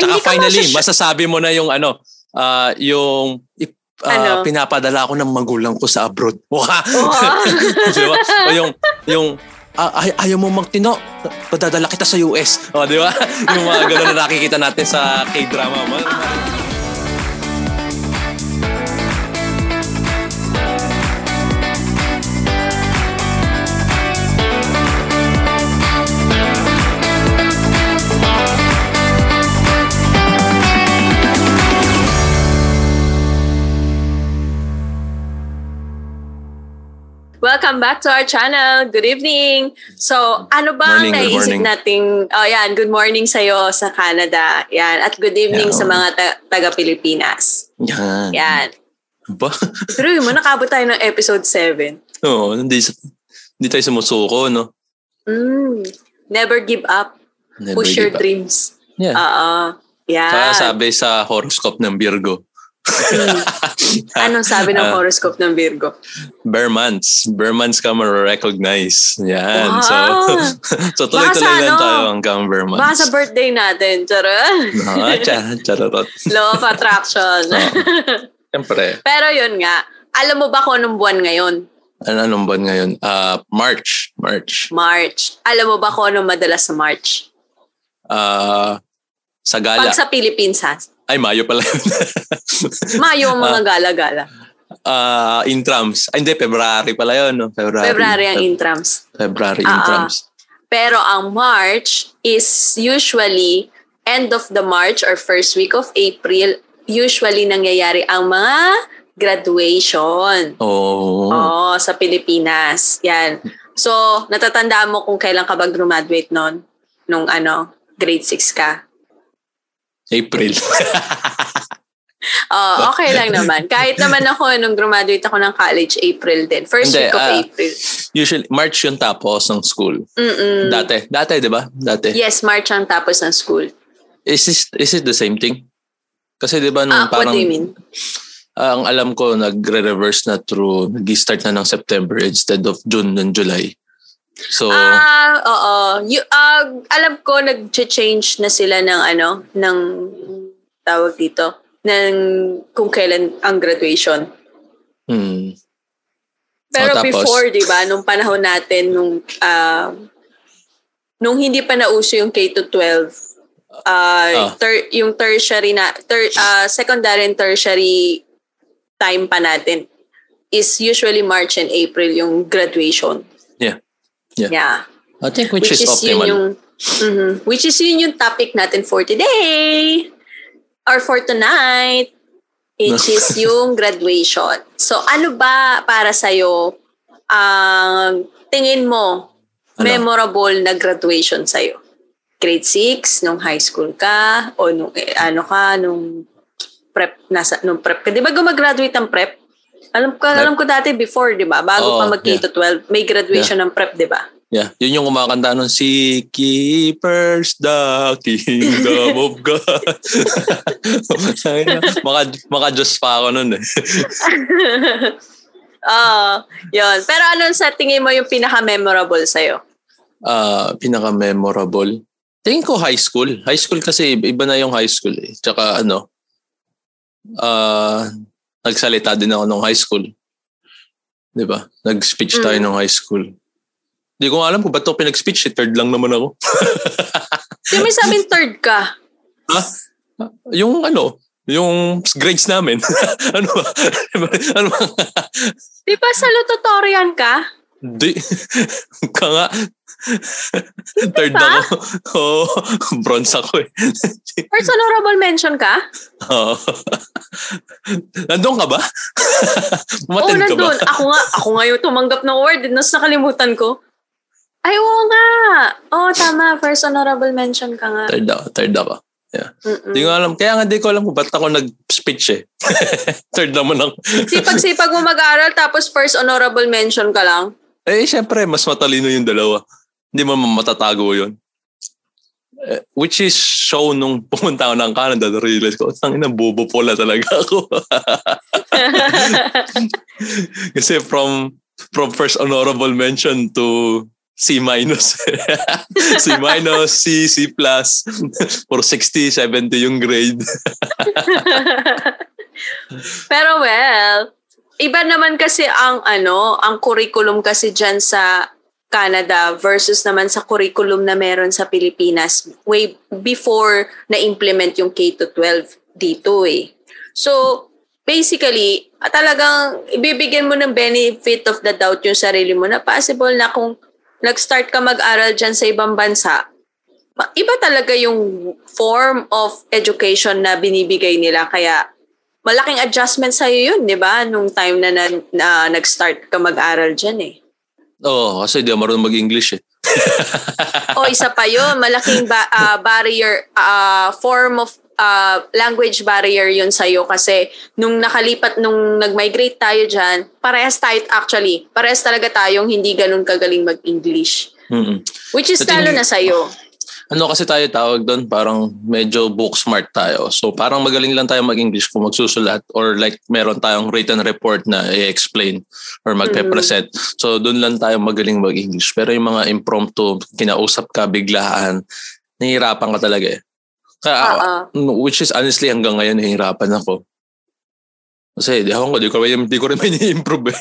Ay, Tsaka hindi ka finally, masyasy- masasabi mo na yung ano, ah, yung ah, Ano? pinapadala ako ng magulang ko sa abroad. Wow. Wow. di ba? O yung, yung ah, ay, ayaw mo magtino, padadala kita sa US. O, di ba? yung mga gano'n na nakikita natin sa K-drama. Ma- Welcome back to our channel. Good evening. So, ano ba ang Morning, naisip nating, oh yan, good morning sa'yo sa Canada. Yan. At good evening Yeah. sa mga ta- taga-Pilipinas. Yan. Yan. Ba? Pero yun mo, nakabot tayo ng episode 7. Oo, hindi, hindi tayo sumusuko, no? Mm. Never give up. Never Push give your up. dreams. Yeah. Oo. Yan. Kaya sabi sa horoscope ng Virgo, Anong sabi ng Ah. horoscope ng Virgo? bare months. Bare months ka ma-recognize. Yan. Wow. So, so tuloy-tuloy lang ano? tayo hanggang bare months. Baka sa birthday natin. Charot. Ah, cha, charot. Law of attraction. Siyempre. Pero yun nga, alam mo ba kung anong buwan ngayon? Ano anong buwan ngayon? Ah, March. March. March. Alam mo ba kung anong madalas sa March? Ah, sa gala. Pag sa Philippines ha. Ay, Mayo pala. Mayo ang mga gala-gala. Ah, intrams. Ay, hindi. February pala yun. No? February. February ang intrams. February Ah, intrams. Pero ang March is usually end of the March or first week of April, usually nangyayari ang mga graduation. Oh. Oo, sa Pilipinas. Yan. So, natatandaan mo kung kailan ka ba graduate noon? Nung ano, grade 6 ka. April. Oh, okay lang naman. Kahit naman ako, nung graduate ako ng college, April din. First Hindi, week of ah, April. Usually, March yun tapos ng school. Mm-mm. Dati. Dati, di ba? Dati. Yes, March ang tapos ng school. Is, this, is it the same thing? Kasi di ba nung Ah, what parang... do you mean? ah, ang alam ko, nagre-reverse na through, nag-start na ng September instead of June and July. So, Ah, oo. You, ah, alam ko, nag-change na sila ng ano, ng tawag dito, ng kung kailan ang graduation. hmm, Pero Oh, tapos? before, di ba, nung panahon natin, nung, ah, nung hindi pa nauso yung K-12, ah, Ah. ter- yung tertiary na, ter- ah, secondary and tertiary time pa natin is usually March and April yung graduation. Yeah. Yeah. I think which, is, optimal. yun yung, Mhm. which is yun yung topic natin for today or for tonight which is yung graduation. So ano ba para sa'yo ang tingin mo Ano? memorable na graduation sa'yo? Grade 6, nung high school ka, o nung eh, ano ka, nung prep, nasa, nung prep ka. Di ba gumagraduate ang prep? Alam ko, alam ko dati before, di ba? Bago Oo, pa mag K-12, may graduation ng prep, di ba? Yeah, yun yung kumakanta nun, Si Keepers the Kingdom of God. maka, maka Diyos pa ako nun eh. Oo, yun. Pero anong sa tingin mo yung pinaka-memorable sa'yo? Ah, pinaka-memorable. Tingin ko high school. High school kasi iba na yung high school eh. Tsaka ano, ah, nagsalita din ako nung high school. Di ba? Nag-speech tayo Mm. nung high school. Hindi ko alam kung ba't ako pinag-speech. Eh. Third lang naman ako. Yung may sabing third ka. yung ano, yung grades namin. ano ba? ano ba? Di ba salutatorian ka? Di. Ka nga. Third ba? ako. Oo. bronze ako eh. First honorable mention ka? Oo. Nandun ka ba? Oo, Umattend ka ba? Ako nga, ako nga yung tumanggap ng award. Nas nakalimutan ko. Ay, oo nga. Oo, tama. First honorable mention ka nga. Third ako. Third ako. Yeah. Mm-mm. Di ko alam. Kaya nga di ko alam kung ba't ako nag-speech eh. Third naman ako. Sipag-sipag mo mag-aral tapos first honorable mention ka lang. Eh, syempre, mas matalino yung dalawa. Hindi mo matatago yun. Eh, which is show nung pumunta ako ng Canada, na-realize ko, tangin na bobo pula talaga ako. Kasi from from first honorable mention to C minus. C minus, C, C plus. Puro 60, 70 yung grade. Pero well, iba naman kasi ang ano, ang curriculum kasi diyan sa Canada versus naman sa curriculum na meron sa Pilipinas way before na-implement yung K-12 dito eh. So, basically, talagang ibibigyan mo ng benefit of the doubt yung sarili mo na possible na kung nag-start ka mag-aral dyan sa ibang bansa, iba talaga yung form of education na binibigay nila. Kaya malaking adjustment sa'yo yun, di ba? Nung time na, na, na nag-start ka mag-aral dyan eh. Oo, oh, kasi di marunong mag-English eh. o isa pa yun, malaking ba, uh, barrier, uh, form of uh, language barrier yun sa'yo kasi nung nakalipat, nung nag-migrate tayo dyan, parehas tayo actually, parehas talaga tayong hindi ganun kagaling mag-English. Mm-hmm. Which is lalo na sa'yo ano kasi tayo tawag doon, parang medyo book smart tayo. So parang magaling lang tayo mag-English kung magsusulat or like meron tayong written report na i-explain or magpe-present. Mm. So doon lang tayo magaling mag-English. Pero yung mga impromptu, kinausap ka, biglaan, nahihirapan ka talaga eh. Kaya, uh-uh. which is honestly hanggang ngayon nahihirapan ako. Kasi di ako, di ko, di ko rin may ni-improve eh.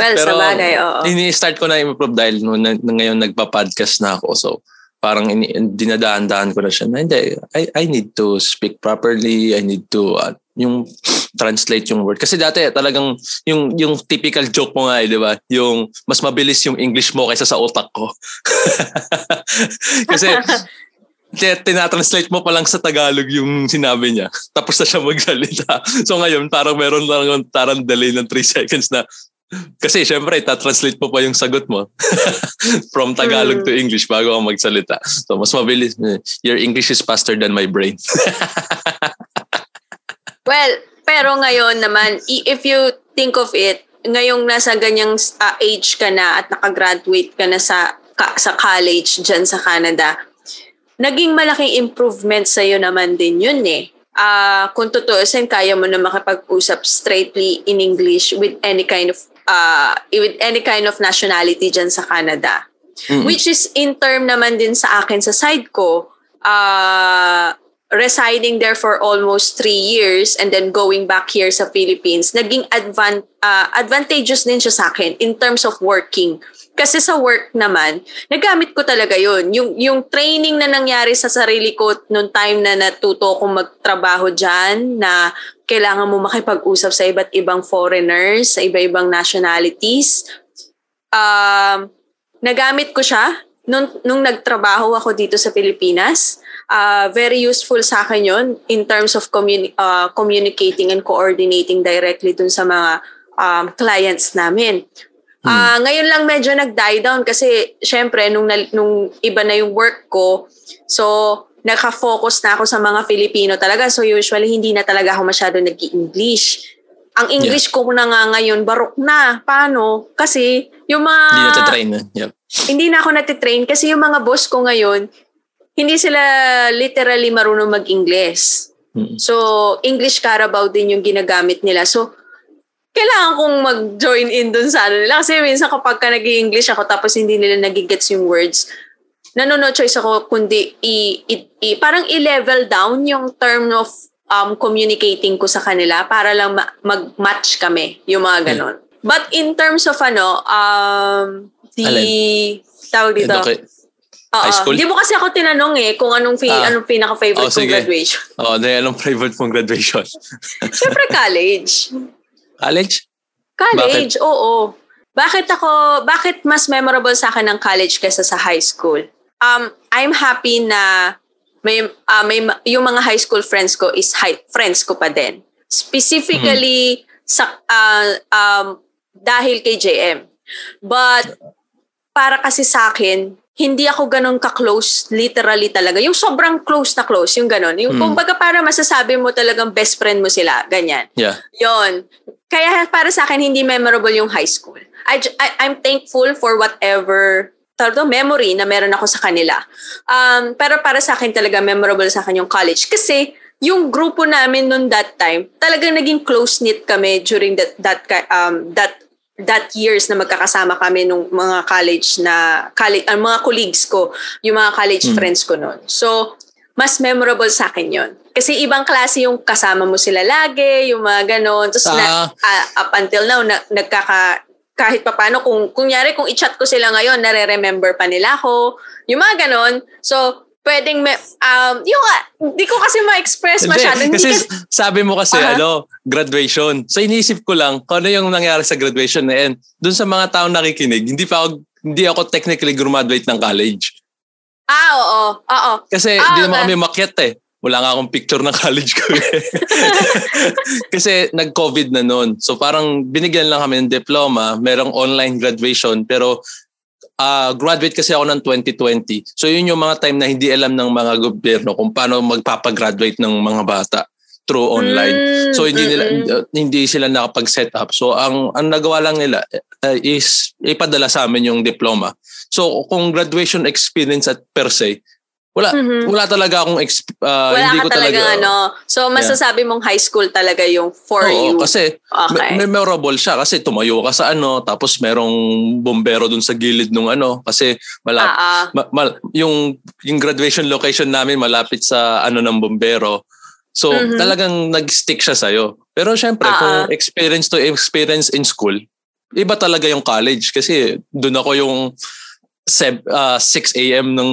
well, Pero, sa bagay, oo. Ini-start ko na improve dahil no, na, ngayon nagpa-podcast na ako. So, parang ini, dinadaan-daan ko na siya na hindi, I, I need to speak properly. I need to, uh, yung translate yung word. Kasi dati talagang yung yung typical joke mo nga eh, di ba? Yung mas mabilis yung English mo kaysa sa utak ko. Kasi tinatranslate mo pa lang sa Tagalog yung sinabi niya. Tapos na siya magsalita. So ngayon, parang meron lang yung tarang delay ng 3 seconds na kasi syempre, itatranslate mo pa yung sagot mo from Tagalog to mm. English bago ka magsalita. So mas mabilis. Your English is faster than my brain. well, pero ngayon naman, if you think of it, ngayong nasa ganyang uh, age ka na at nakagraduate ka na sa ka, sa college dyan sa Canada, naging malaking improvement sa iyo naman din yun eh. Uh, kung tutuusin, kaya mo na makapag-usap straightly in English with any kind of uh, with any kind of nationality dyan sa Canada. Mm-hmm. Which is in term naman din sa akin sa side ko, uh, residing there for almost three years and then going back here sa Philippines, naging advan- uh, advantageous din siya sa akin in terms of working. Kasi sa work naman, nagamit ko talaga yun. Yung, yung training na nangyari sa sarili ko noong time na natuto akong magtrabaho dyan, na kailangan mo makipag-usap sa iba't ibang foreigners, sa iba-ibang nationalities. Um, nagamit ko siya nung, nung nagtrabaho ako dito sa Pilipinas. Uh, very useful sa akin yun in terms of communi- uh, communicating and coordinating directly dun sa mga um, clients namin. Hmm. Uh, ngayon lang medyo nag-die down kasi syempre nung, nung iba na yung work ko, so naka-focus na ako sa mga Filipino talaga. So usually hindi na talaga ako masyado nag-English. Ang English yeah. ko na nga ngayon, barok na. Paano? Kasi yung mga... Hindi na train na. Yep. Hindi na ako natitrain kasi yung mga boss ko ngayon, hindi sila literally marunong mag-English. Hmm. So, English Carabao din yung ginagamit nila. So, kailangan kong mag-join in dun sa ano nila. Kasi minsan kapag ka nag english ako tapos hindi nila nagigets yung words, nanono choice ako kundi i, i, i, parang i-level down yung term of um, communicating ko sa kanila para lang ma- mag-match kami, yung mga hmm. ganon. Hmm. But in terms of ano, um, the, Alin? tawag dito, okay. Uh, High school? Hindi mo kasi ako tinanong eh kung anong, fi- ah. anong pinaka-favorite oh, kong graduation. Oo, oh, anong favorite mong graduation? Siyempre college. College? College, bakit? oo. Bakit ako, bakit mas memorable sa akin ng college kaysa sa high school? Um, I'm happy na may, uh, may yung mga high school friends ko is high, friends ko pa din. Specifically mm-hmm. sa uh, um, dahil kay JM. But para kasi sa akin, hindi ako ganun ka-close, literally talaga. Yung sobrang close na close, yung ganun. Yung mm. kumbaga para masasabi mo talagang best friend mo sila, ganyan. Yeah. Yon. Kaya para sa akin, hindi memorable yung high school. I, I, I'm thankful for whatever to, memory na meron ako sa kanila. Um, pero para sa akin talaga memorable sa akin yung college. Kasi yung grupo namin noon that time, talagang naging close-knit kami during that, that, um, that that years na magkakasama kami nung mga college na college, ang mga colleagues ko, yung mga college mm. friends ko noon. So, mas memorable sa akin yon Kasi ibang klase yung kasama mo sila lagi, yung mga ganon. Tapos na, uh, up until now, na, nagkaka, kahit pa paano, kung, kunyari, kung i-chat ko sila ngayon, nare-remember pa nila ako. Yung mga ganon. So, pwedeng may, um, yung, hindi ko kasi ma-express masyado. Hindi, kasi, kasi sabi mo kasi, uh-huh. ano, graduation. So iniisip ko lang, kung ano yung nangyari sa graduation na yan. Doon sa mga taong nakikinig, hindi pa ako, hindi ako technically graduate ng college. Ah, oo. Oo. Kasi ah, hindi naman kami makyat eh. Wala nga akong picture ng college ko eh. Kasi nag-COVID na noon. So parang binigyan lang kami ng diploma, merong online graduation, pero uh, graduate kasi ako ng 2020. So yun yung mga time na hindi alam ng mga gobyerno kung paano magpapagraduate ng mga bata through online. Mm, so hindi nila uh, hindi sila nakapag-set up. So ang ang nagawa lang nila uh, is ipadala sa amin yung diploma. So kung graduation experience at per se, wala mm-hmm. wala talaga akong exp- uh, wala hindi ko talaga ano. So masasabi yeah. mong high school talaga yung for Oo, you. kasi okay. memorable siya kasi tumayo ka sa ano tapos merong bombero dun sa gilid nung ano kasi malapit uh-uh. ma, ma, yung yung graduation location namin malapit sa ano ng bombero. So mm-hmm. talagang nag-stick siya sa iyo. Pero syempre uh-uh. kung experience to experience in school, iba talaga yung college kasi doon ako yung uh, 6 a.m. ng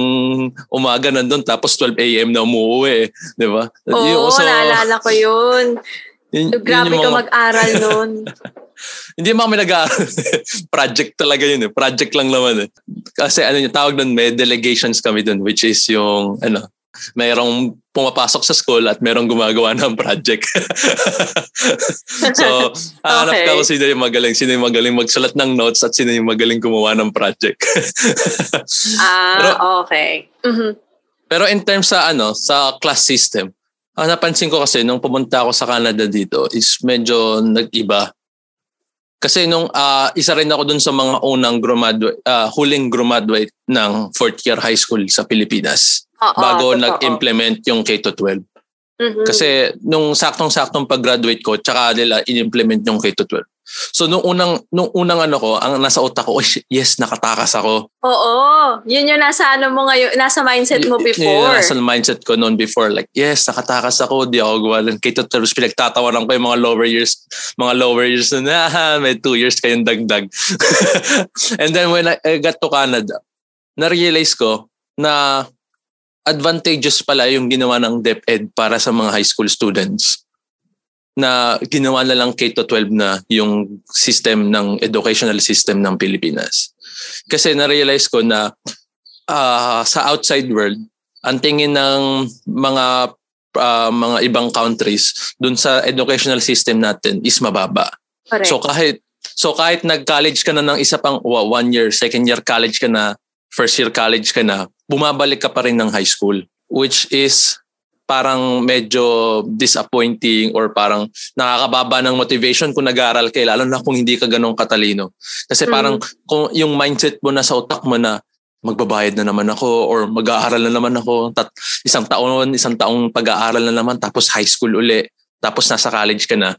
umaga nandun tapos 12 a.m. na umuwi. Di ba? Oo, yung, so, naalala ko yun. yun Grabe yun ka mga... mag-aral nun. Hindi kami nag Project talaga yun eh. Project lang naman eh. Kasi ano yung tawag doon, may delegations kami doon which is yung ano, mayroong pumapasok sa school at merong gumagawa ng project. so, hanap okay. ka kung sino yung magaling, sino yung magaling magsulat ng notes at sino yung magaling gumawa ng project. ah, pero, okay. Mm-hmm. Pero in terms sa ano, sa class system, ang napansin ko kasi nung pumunta ako sa Canada dito is medyo nag-iba. Kasi nung uh, isa rin ako dun sa mga unang graduate, uh, huling graduate ng fourth year high school sa Pilipinas. Oo, bago totoo. nag-implement yung K-12. Mm-hmm. Kasi nung saktong-saktong pag-graduate ko, tsaka nila in-implement yung K-12. So nung unang nung unang ano ko, ang nasa utak ko, yes, nakatakas ako. Oo. Yun yung nasa ano mo ngayon, nasa mindset mo before. Yun nasa mindset ko noon before like, yes, nakatakas ako, di ako gawa ng K-12 pinagtatawanan ko yung mga lower years, mga lower years na, ah, may two years kayong dagdag. And then when I, I got to Canada, na-realize ko na advantageous pala yung ginawa ng DepEd para sa mga high school students na ginawa na lang K-12 na yung system ng educational system ng Pilipinas. Kasi na-realize ko na uh, sa outside world, ang tingin ng mga uh, mga ibang countries dun sa educational system natin is mababa. Correct. So kahit so kahit nag-college ka na ng isa pang one year, second year college ka na, first year college ka na, bumabalik ka pa rin ng high school. Which is parang medyo disappointing or parang nakakababa ng motivation kung nag-aaral ka, lalo na kung hindi ka ganong katalino. Kasi mm. parang kung yung mindset mo na sa utak mo na magbabayad na naman ako or mag-aaral na naman ako, tat, isang taon, isang taong pag-aaral na naman tapos high school uli, tapos nasa college ka na,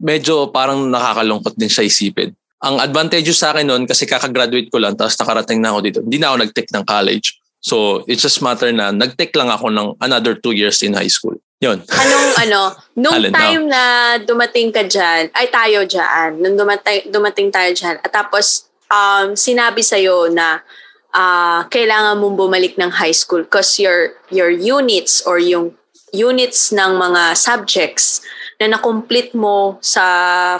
medyo parang nakakalungkot din siya isipin. Ang advantage sa akin noon kasi kakagraduate ko lang tapos nakarating na ako dito. Hindi na ako nag-take ng college. So, it's just matter na nag-take lang ako ng another two years in high school. Yun. Anong ano, nung Alin, time no? na dumating ka dyan, ay tayo dyan, nung dumating, dumating tayo dyan, at tapos um, sinabi sa'yo na uh, kailangan mong bumalik ng high school because your, your units or yung units ng mga subjects na na-complete mo sa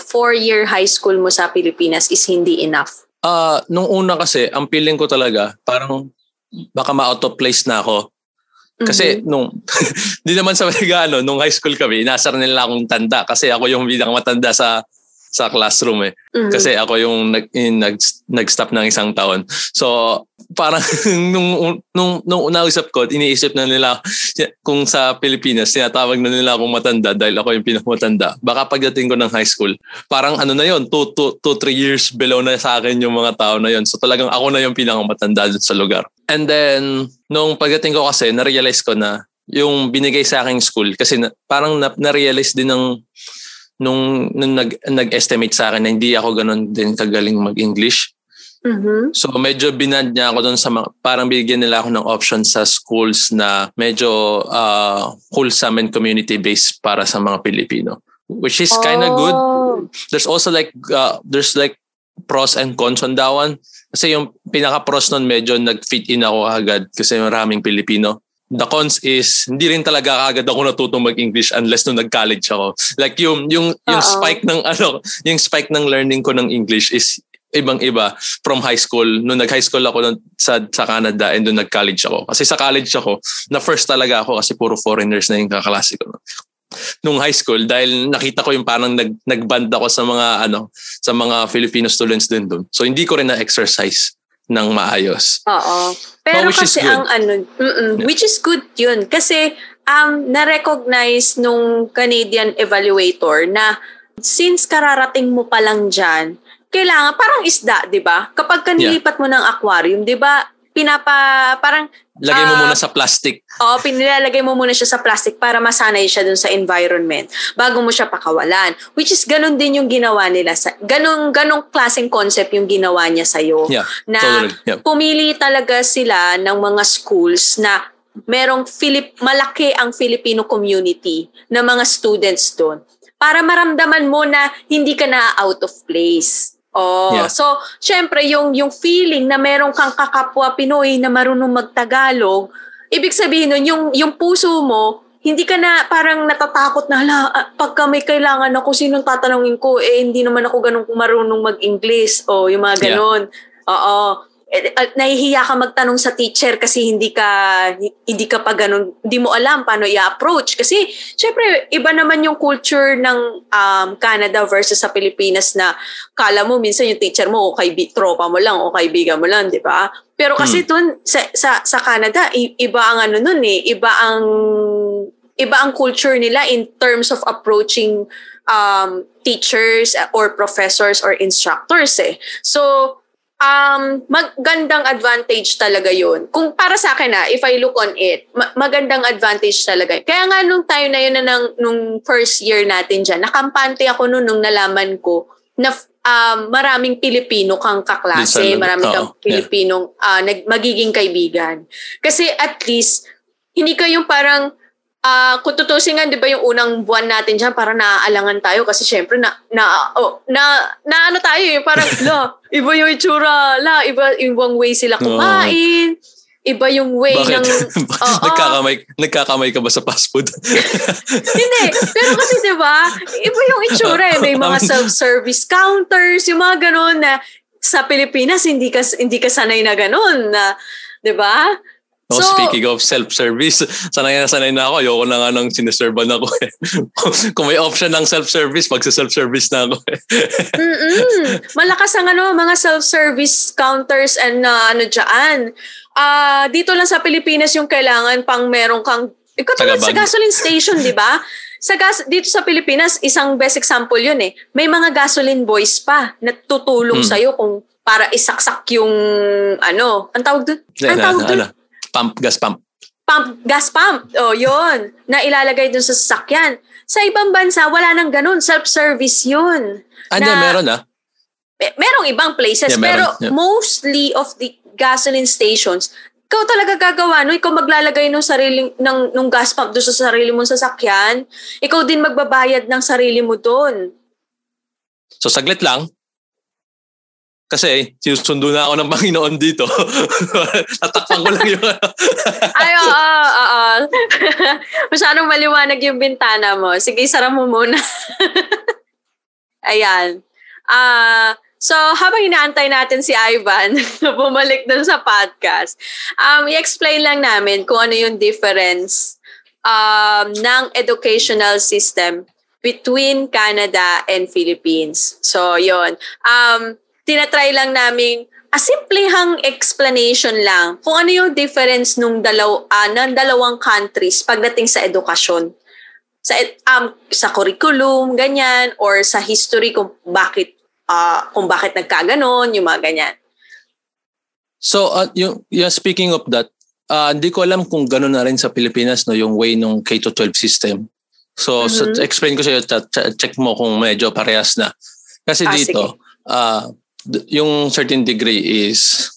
four-year high school mo sa Pilipinas is hindi enough? Uh, nung una kasi, ang feeling ko talaga, parang baka ma-out of place na ako. Kasi mm-hmm. nung, di naman sa ano, nung high school kami, inasar nila akong tanda kasi ako yung matanda sa sa classroom eh. Mm-hmm. Kasi ako yung nag, nag, nag-stop ng isang taon. So, parang nung, nung, nung nausap ko, iniisip na nila kung sa Pilipinas, tinatawag na nila akong matanda dahil ako yung pinakamatanda. Baka pagdating ko ng high school, parang ano na yon 2 to 3 years below na sa akin yung mga tao na yon So talagang ako na yung pinakamatanda dun sa lugar. And then, nung pagdating ko kasi, na-realize ko na yung binigay sa aking school kasi na, parang na, na-realize din ng nung, nung nag, nag-estimate sa akin na hindi ako ganun din kagaling mag-English. Mhm. So medyo binand niya ako doon sa mga, parang bigyan nila ako ng option sa schools na medyo uh, wholesome and community-based para sa mga Pilipino. Which is kind of good. Oh. There's also like, uh, there's like pros and cons on that one. Kasi yung pinaka-pros nun medyo nag-fit in ako agad kasi maraming Pilipino. The cons is hindi rin talaga agad ako natutong mag-English unless nung nag-college ako. Like yung yung yung Oo. spike ng ano, yung spike ng learning ko ng English is ibang-iba from high school. Nung nag-high school ako sa, sa Canada and doon nag-college ako. Kasi sa college ako, na first talaga ako kasi puro foreigners na yung kaklase ko. Nung high school, dahil nakita ko yung parang nag, nag-band ako sa mga ano sa mga Filipino students din doon. So hindi ko rin na-exercise ng maayos. Oo. Pero But which is kasi good. ang ano, Yeah. which is good yun. Kasi um, na-recognize nung Canadian evaluator na since kararating mo pa lang dyan, kailangan, parang isda, di ba? Kapag kanilipat mo ng aquarium, di ba, pinapa, parang, Lagay mo Ah. muna sa plastic. oh, pinilalagay mo muna siya sa plastic para masanay siya dun sa environment bago mo siya pakawalan. Which is, ganun din yung ginawa nila. Sa, ganun, ganung klaseng concept yung ginawa niya sa'yo Yeah, na totally. Yeah. pumili talaga sila ng mga schools na merong Filip malaki ang Filipino community na mga students doon para maramdaman mo na hindi ka na out of place. Oh, Yeah. so syempre yung yung feeling na meron kang kakapwa Pinoy na marunong magtagalog, ibig sabihin nun yung yung puso mo hindi ka na parang natatakot na hala, ah, pagka may kailangan ako, sinong tatanungin ko? Eh, hindi naman ako ganun marunong mag-English. O, yung mga Yeah. ganun. Oo. Eh, at nahihiya ka magtanong sa teacher kasi hindi ka hindi ka pa ganun, hindi mo alam paano i-approach kasi syempre iba naman yung culture ng um, Canada versus sa Pilipinas na kala mo minsan yung teacher mo o kay tropa mo lang o kaibigan mo lang, 'di ba? Pero kasi dun sa sa sa Canada iba ang ano nun eh, iba ang iba ang culture nila in terms of approaching um, teachers or professors or instructors eh. So um, magandang advantage talaga yun. Kung para sa akin na, if I look on it, ma- magandang advantage talaga. yun. Kaya nga nung tayo na yun na nang, nung first year natin dyan, nakampante ako nun nung nalaman ko na um, maraming Pilipino kang kaklase, maraming kang yeah. Pilipinong ah, nag, magiging kaibigan. Kasi at least, hindi kayong parang Ah, kung tutusin nga, 'di ba yung unang buwan natin diyan para naaalangan tayo kasi syempre na na oh, na, na ano tayo eh, parang la, iba yung itsura, la, iba ibang way sila kumain. Iba yung way Bakit? ng Oo. nagkakamay, nagkakamay ka ba sa fast food? Hindi. Pero kasi 'di ba, iba yung itsura eh. May mga self-service counters, yung mga ganun na sa Pilipinas hindi ka hindi ka sanay na ganun na 'di ba? Oh, So- speaking of self-service, sanay na sanay na ako. Ayoko na nga nang sineservan ako. Eh. Kung may option ng self-service, magsa-self-service na ako. Eh. Malakas ang ano, mga self-service counters and uh, ano dyan. Ah, dito lang sa Pilipinas yung kailangan pang meron kang ikaw tulad sa gasoline station, di ba? Sa gas dito sa Pilipinas, isang best example 'yun eh. May mga gasoline boys pa na tutulong Hmm. sa kung para isaksak yung ano, ang tawag doon? Ang tawag doon? ano, pump, gas pump. Pump, gas pump. Oh, 'yun. Na ilalagay doon sa sasakyan. Sa ibang bansa wala nang ganun, self-service 'yun. Ah, Na- meron ah. May- merong ibang places Yeah, pero meron. Yeah. mostly of the gasoline stations ikaw talaga gagawa no ikaw maglalagay ng sariling ng nung gas pump doon sa sarili mong sasakyan ikaw din magbabayad ng sarili mo doon So saglit lang. Kasi sinusundo na ako ng Panginoon dito. Tatakpan ko lang ano. ay oo oo oo masyadong maliwanag yung bintana mo sige sara mo muna ayan ah So, habang inaantay natin si Ivan na bumalik dun sa podcast, um, i-explain lang namin kung ano yung difference um, ng educational system between Canada and Philippines. So, yon Um, tinatry lang namin a simplehang explanation lang kung ano yung difference nung dalaw, ah, ng dalawang countries pagdating sa edukasyon. Sa, um, sa curriculum, ganyan, or sa history kung bakit ah, kung bakit nagkaganon, yung mga ganyan. So, uh, yung, yung speaking of that, uh, hindi ko alam kung gano'n na rin sa Pilipinas, no, yung way ng K-12 system. So, mm-hmm. so explain ko sa iyo, check mo kung medyo parehas na. Kasi ah, dito, uh, yung certain degree is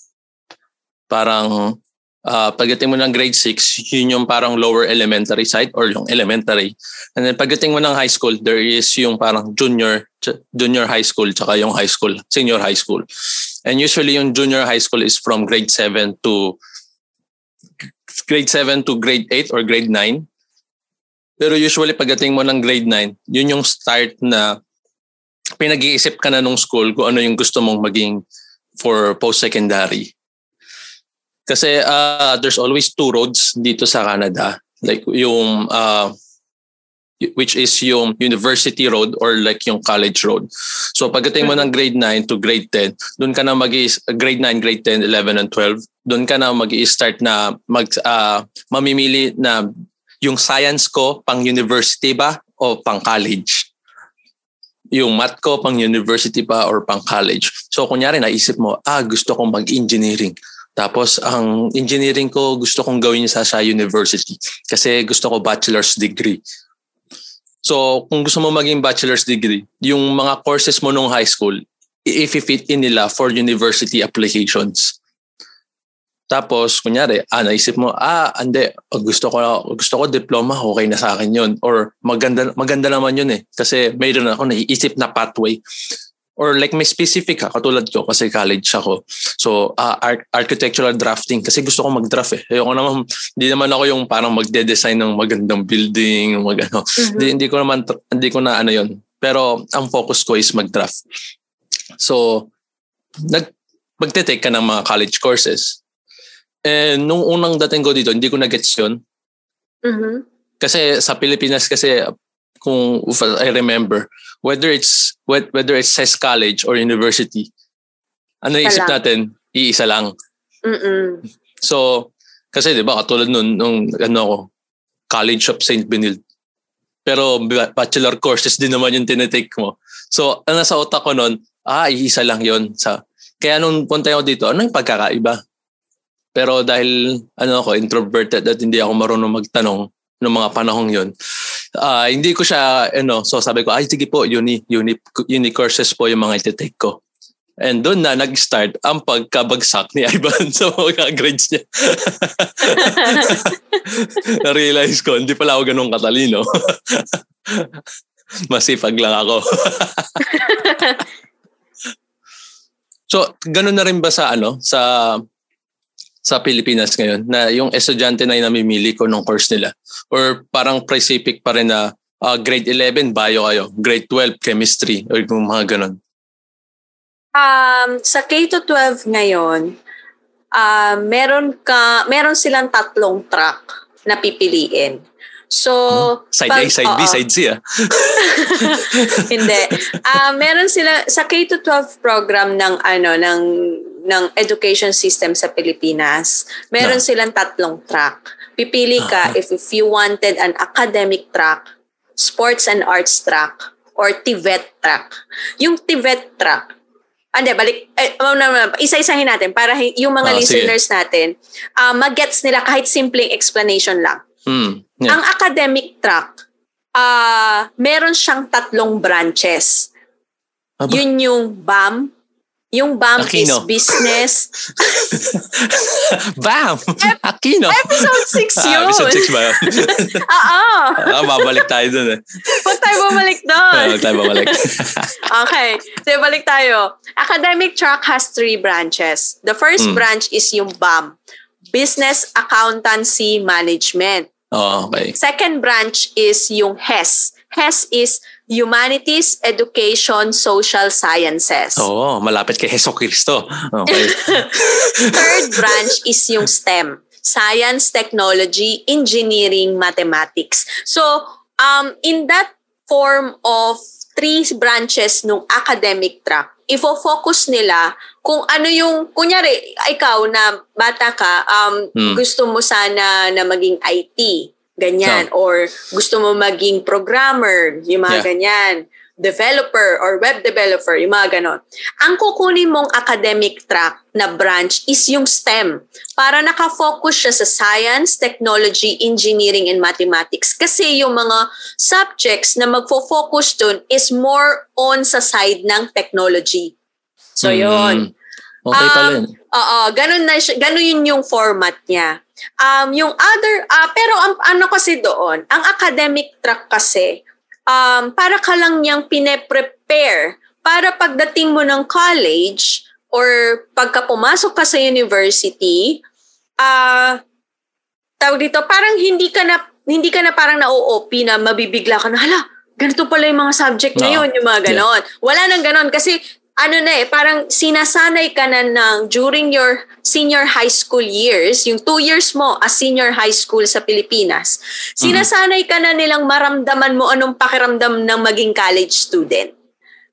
parang uh, pagdating mo ng grade 6, yun yung parang lower elementary side or yung elementary. And then pagdating mo ng high school, there is yung parang junior junior high school tsaka yung high school, senior high school. And usually yung junior high school is from grade 7 to grade 7 to grade 8 or grade 9. Pero usually pagdating mo ng grade 9, yun yung start na pinag-iisip ka na nung school kung ano yung gusto mong maging for post-secondary. Kasi uh, there's always two roads dito sa Canada. Like yung uh, which is yung university road or like yung college road. So pagdating mo ng grade 9 to grade 10, doon ka na mag grade 9, grade 10, 11 and 12, doon ka na mag-start na mag uh, mamimili na yung science ko pang university ba o pang college? Yung math ko pang university pa or pang college. So kunyari naisip mo, ah gusto kong mag-engineering. Tapos ang engineering ko gusto kong gawin sa sa university kasi gusto ko bachelor's degree. So kung gusto mo maging bachelor's degree, yung mga courses mo nung high school, i-fit in nila for university applications. Tapos, kunyari, ah, naisip mo, ah, ande, gusto ko, gusto ko diploma, okay na sa akin yun. Or maganda, maganda naman yun eh. Kasi mayroon ako naiisip na pathway. Or like may specific ha, katulad ko kasi college ako. So, uh, ar- architectural drafting kasi gusto ko mag-draft eh. Ayoko naman, hindi naman ako yung parang magde-design ng magandang building, mag ano. Mm-hmm. Hindi, hindi ko naman, hindi ko na ano yun. Pero ang focus ko is mag-draft. So, nag, magte-take ka ng mga college courses eh, nung unang dating ko dito, hindi ko na-gets yun. Mm-hmm. Kasi sa Pilipinas kasi, kung I remember, whether it's whether it's says college or university, ano isip natin? Iisa lang. Mm-mm. So, kasi 'di ba katulad nun nung ano ako, College of St. Benilde. Pero bachelor courses din naman yung tinitake mo. So, ang nasa utak ko nun, ah, iisa lang yon sa Kaya nung punta ako dito, ano yung pagkakaiba? Pero dahil ano ako, introverted at hindi ako marunong magtanong ng mga panahong yon uh, hindi ko siya, ano, so sabi ko, ay sige po, uni, uni, uni courses po yung mga iti-take ko. And doon na nag-start ang pagkabagsak ni Ivan sa mga grades niya. Na-realize ko, hindi pala ako ganun katalino. Masipag lang ako. so, ganun na rin ba sa ano, sa sa Pilipinas ngayon na yung estudyante na yung namimili ko ng course nila? Or parang specific pa rin na uh, grade 11 bio kayo, grade 12 chemistry or yung mga ganun? Um, sa K-12 ngayon, uh, meron ka meron silang tatlong track na pipiliin. So, hmm? side pag, A, side B, side C ah. Hindi. Uh, meron sila sa K-12 program ng ano ng ng education system sa Pilipinas, meron no. silang tatlong track. Pipili ka uh-huh. if, if you wanted an academic track, sports and arts track, or TVET track. Yung TVET track, Ande, balik, eh, oh, isa-isahin natin para yung mga oh, listeners sige. natin, uh, mag-gets nila kahit simpleng explanation lang. Mm, yeah. Ang academic track, uh, meron siyang tatlong branches. Aba? Yun yung BAM, yung BAM Aquino. is business. BAM! Ep- Aquino. Episode 6 yun. Ah, episode 6 ba yun? Oo. ah, babalik tayo dun eh. Huwag tayo bumalik doon. Huwag tayo babalik. okay. So, balik tayo. Academic track has three branches. The first mm. branch is yung BAM. Business Accountancy Management. Oh, okay. Second branch is yung HES. HES is Humanities, Education, Social Sciences. Oo, malapit kay Heso Cristo. Okay. Third branch is yung STEM. Science, Technology, Engineering, Mathematics. So, um, in that form of three branches ng academic track, ifo-focus nila kung ano yung, kunyari, ikaw na bata ka, um, hmm. gusto mo sana na maging IT Ganyan. No. Or gusto mo maging programmer, yung mga yeah. ganyan. developer or web developer, yung mga ganon. Ang kukunin mong academic track na branch is yung STEM para nakafocus siya sa science, technology, engineering, and mathematics. Kasi yung mga subjects na magfo-focus dun is more on sa side ng technology. So, mm. yun. Okay pala yun. Um, oo, ganun, na, ganun yun yung format niya. Um, yung other, uh, pero ang, ano kasi doon, ang academic track kasi, um, para ka lang niyang pine-prepare para pagdating mo ng college or pagka pumasok ka sa university, uh, tawag dito, parang hindi ka na hindi ka na parang na-OOP na mabibigla ka na, hala, ganito pala yung mga subject ngayon, no. yung mga ganon. Yeah. Wala nang ganon kasi ano na eh, parang sinasanay ka na ng during your senior high school years, yung two years mo as senior high school sa Pilipinas, sinasanay ka na nilang maramdaman mo anong pakiramdam ng maging college student.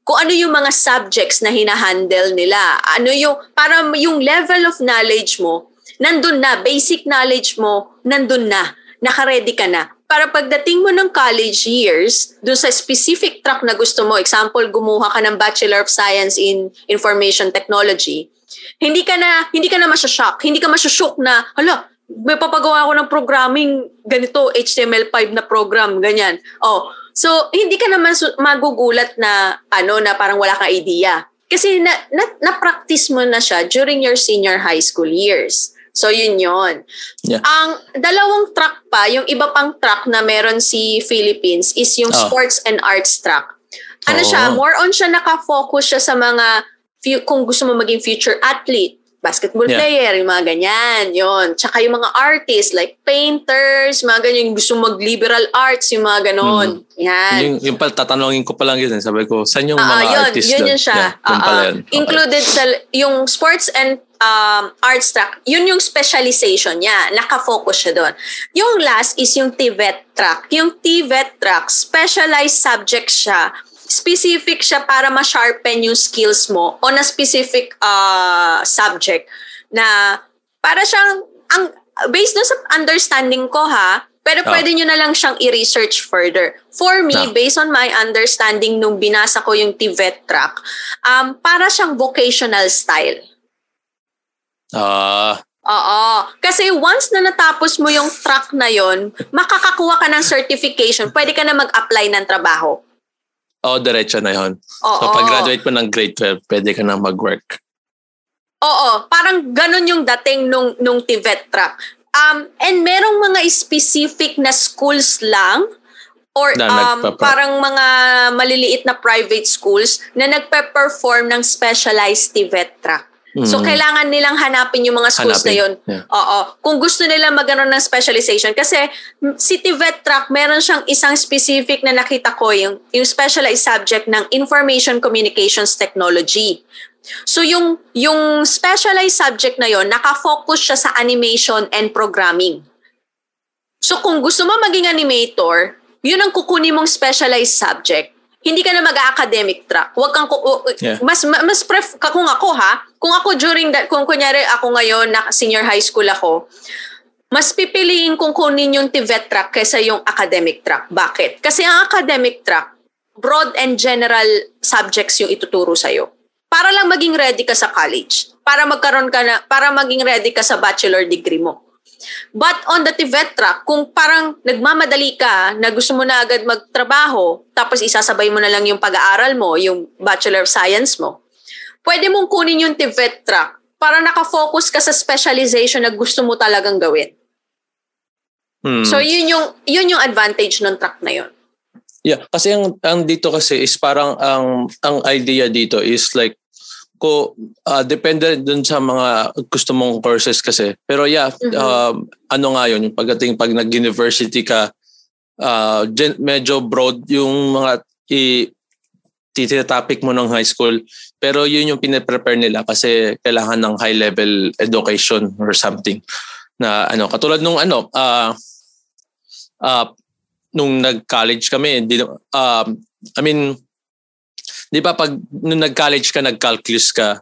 Kung ano yung mga subjects na hinahandle nila. Ano yung, para yung level of knowledge mo, nandun na, basic knowledge mo, nandun na, nakaready ka na para pagdating mo ng college years, dun sa specific track na gusto mo, example, gumuha ka ng Bachelor of Science in Information Technology, hindi ka na hindi ka na masya-shock, hindi ka masya-shock na, hala, may papagawa ako ng programming ganito, HTML5 na program, ganyan. Oh, so hindi ka naman magugulat na ano na parang wala kang idea. Kasi na, na, na-practice mo na siya during your senior high school years. So, yun yun. Yeah. Ang dalawang track pa, yung iba pang track na meron si Philippines is yung oh. sports and arts track. Ano oh. siya, more on siya nakafocus siya sa mga, kung gusto mo maging future athlete, basketball yeah. player, yung mga ganyan, yon Tsaka yung mga artists, like painters, mga ganyan, yung gusto mag-liberal arts, yung mga ganon. Mm-hmm. Yan. Yung, yung pala, tatanungin ko pa lang yun, eh. sabi ko, saan yung uh, mga yun, artists yun, yun siya. Yeah, yun uh, yun. Okay. Included sa, yung sports and um, arts track, yun yung specialization niya. Nakafocus siya doon. Yung last is yung TVET track. Yung TVET track, specialized subject siya specific siya para ma-sharpen yung skills mo on a specific uh, subject na para siyang ang based dun sa understanding ko ha pero oh. pwede nyo na lang siyang i-research further. For me, no. based on my understanding nung binasa ko yung TVET track, um, para siyang vocational style. Ah. Uh. Oo. Kasi once na natapos mo yung track na yon, makakakuha ka ng certification, pwede ka na mag-apply ng trabaho. Oo, oh, diretso na yun. Oo. So, pag-graduate mo ng grade 12, pwede ka na mag-work. Oo, parang ganun yung dating nung, nung TVET track. Um, and merong mga specific na schools lang or na um, parang mga maliliit na private schools na nagpe-perform ng specialized TVET track. Mm. So, kailangan nilang hanapin yung mga schools hanapin. na yun. Yeah. Oo. Kung gusto nila magkaroon ng specialization. Kasi City Vet Track, meron siyang isang specific na nakita ko, yung, yung specialized subject ng Information Communications Technology. So, yung, yung specialized subject na yon nakafocus siya sa animation and programming. So, kung gusto mo maging animator, yun ang kukunin mong specialized subject hindi ka na mag-academic track. Huwag kang yeah. mas mas pref kung ako ha, kung ako during that kung kunyari ako ngayon na senior high school ako, mas pipiliin kong kunin yung TVET track kaysa yung academic track. Bakit? Kasi ang academic track, broad and general subjects yung ituturo sa'yo. Para lang maging ready ka sa college. Para magkaroon ka na, para maging ready ka sa bachelor degree mo. But on the TVET track, kung parang nagmamadali ka na gusto mo na agad magtrabaho, tapos isasabay mo na lang yung pag-aaral mo, yung Bachelor of Science mo, pwede mong kunin yung TVET track para nakafocus ka sa specialization na gusto mo talagang gawin. Hmm. So yun yung yun yung advantage ng track na yun. Yeah, kasi ang ang dito kasi is parang ang ang idea dito is like ko uh, depende dun sa mga gusto mong courses kasi. Pero yeah, mm-hmm. uh, ano nga yun, yung pagdating pag nag-university ka, uh, medyo broad yung mga i- topic mo ng high school. Pero yun yung pinaprepare nila kasi kailangan ng high level education or something. Na ano, katulad nung ano, uh, uh, nung nag-college kami, di, uh, I mean, Di ba pag nung nag-college ka, nag-calculus ka?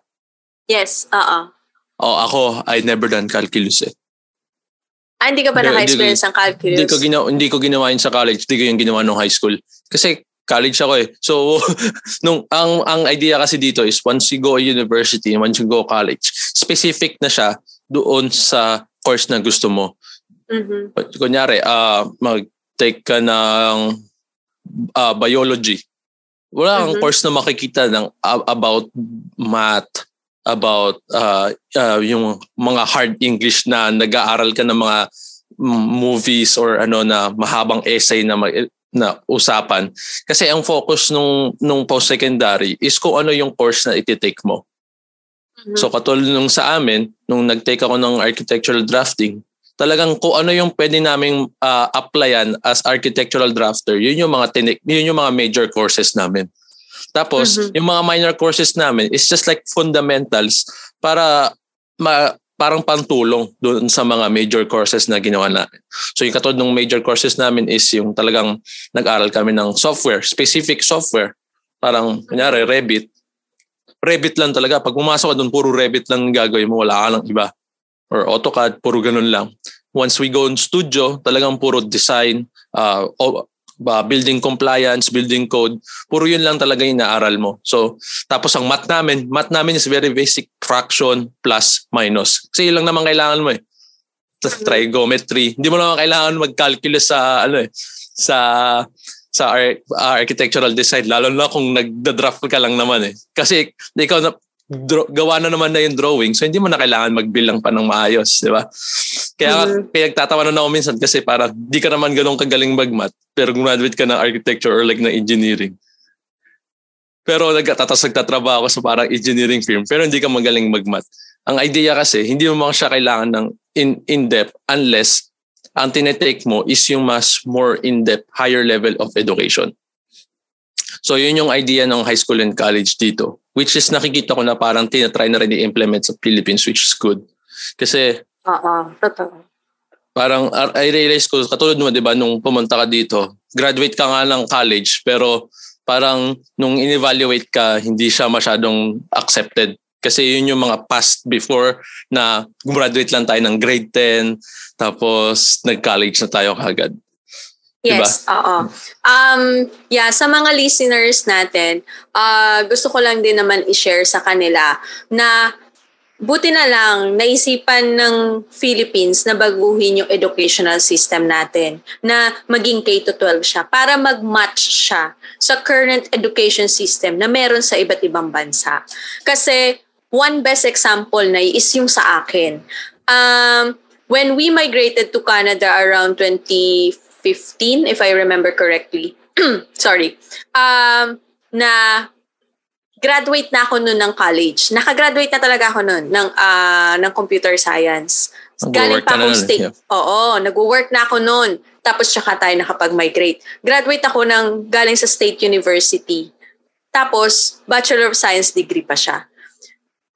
Yes, oo. Oh, ako, I never done calculus eh. Ah, hindi ka ba naka-experience ng calculus? Hindi ko, ginawa, hindi ko ginawa yun sa college. Hindi ko yung ginawa nung high school. Kasi college ako eh. So nung ang ang idea kasi dito is once you go university, once you go college, specific na siya doon sa course na gusto mo. Mhm. Kunyari, uh, mag-take ka ng uh, biology. Wala kang Mhm. course na makikita ng uh, about math, about uh, uh, yung mga hard English na nag-aaral ka ng mga movies or ano na mahabang essay na mag- na usapan kasi ang focus nung nung post-secondary is kung ano yung course na iti-take mo. Mhm. So katulad nung sa amin, nung nag-take ako ng architectural drafting, talagang kung ano yung pwede naming uh, applyan as architectural drafter, yun yung mga tinik, yun yung mga major courses namin. Tapos, Mhm. yung mga minor courses namin is just like fundamentals para ma, parang pantulong doon sa mga major courses na ginawa namin. So yung katulad ng major courses namin is yung talagang nag-aral kami ng software, specific software. Parang, kunyari, Revit. Revit lang talaga. Pag pumasok ka doon, puro Revit lang gagawin mo. Wala ka lang iba. Or AutoCAD, puro ganun lang. Once we go in studio, talagang puro design, uh, ba, building compliance, building code, puro yun lang talaga yung naaral mo. So, tapos ang math namin, math namin is very basic fraction plus minus. Kasi yun lang naman kailangan mo eh. Trigonometry. Hindi mo naman kailangan mag-calculus sa ano eh, sa sa ar- architectural design lalo na kung nagda-draft ka lang naman eh. Kasi ikaw na draw, gawa na naman na yung drawing so hindi mo na kailangan magbilang pa ng maayos, di ba? Kaya mm. pinagtatawanan ako minsan kasi parang di ka naman ganun kagaling mag-math pero graduate ka ng architecture or like ng engineering. Pero nagtatas nagtatrabaho ako sa parang engineering firm pero hindi ka magaling mag-math. Ang idea kasi hindi mo siya kailangan ng in in-depth unless ang tinetake mo is yung mas more in-depth, higher level of education. So yun yung idea ng high school and college dito. Which is nakikita ko na parang tinatry na rin i-implement sa Philippines which is good. Kasi Oo, totoo. parang I realize ko, katulad mo, di ba, nung pumunta ka dito, graduate ka nga ng college, pero parang nung in-evaluate ka, hindi siya masyadong accepted. Kasi yun yung mga past before na gumraduate lang tayo ng grade 10, tapos nag-college na tayo kagad. Yes, oo. Um, yeah, sa mga listeners natin, uh, gusto ko lang din naman i-share sa kanila na buti na lang naisipan ng Philippines na baguhin yung educational system natin na maging K-12 siya para mag-match siya sa current education system na meron sa iba't ibang bansa. Kasi one best example na is yung sa akin. Um, when we migrated to Canada around 2015, if I remember correctly, sorry, um, na graduate na ako noon ng college. Nakagraduate na talaga ako noon ng uh, ng computer science. Galing pa akong state. Yeah. Oo, nag-work na ako noon. Tapos tsaka tayo nakapag-migrate. Graduate ako ng galing sa State University. Tapos Bachelor of Science degree pa siya.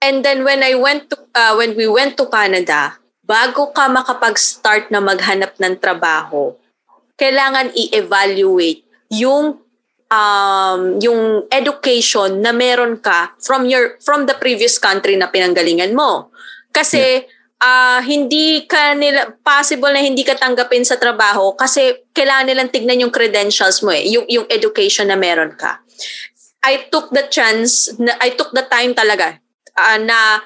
And then when I went to uh, when we went to Canada, bago ka makapag-start na maghanap ng trabaho, kailangan i-evaluate yung um, yung education na meron ka from your from the previous country na pinanggalingan mo. Kasi yeah. uh, hindi ka nila possible na hindi ka tanggapin sa trabaho kasi kailangan nilang tignan yung credentials mo eh, yung yung education na meron ka. I took the chance, na, I took the time talaga uh, na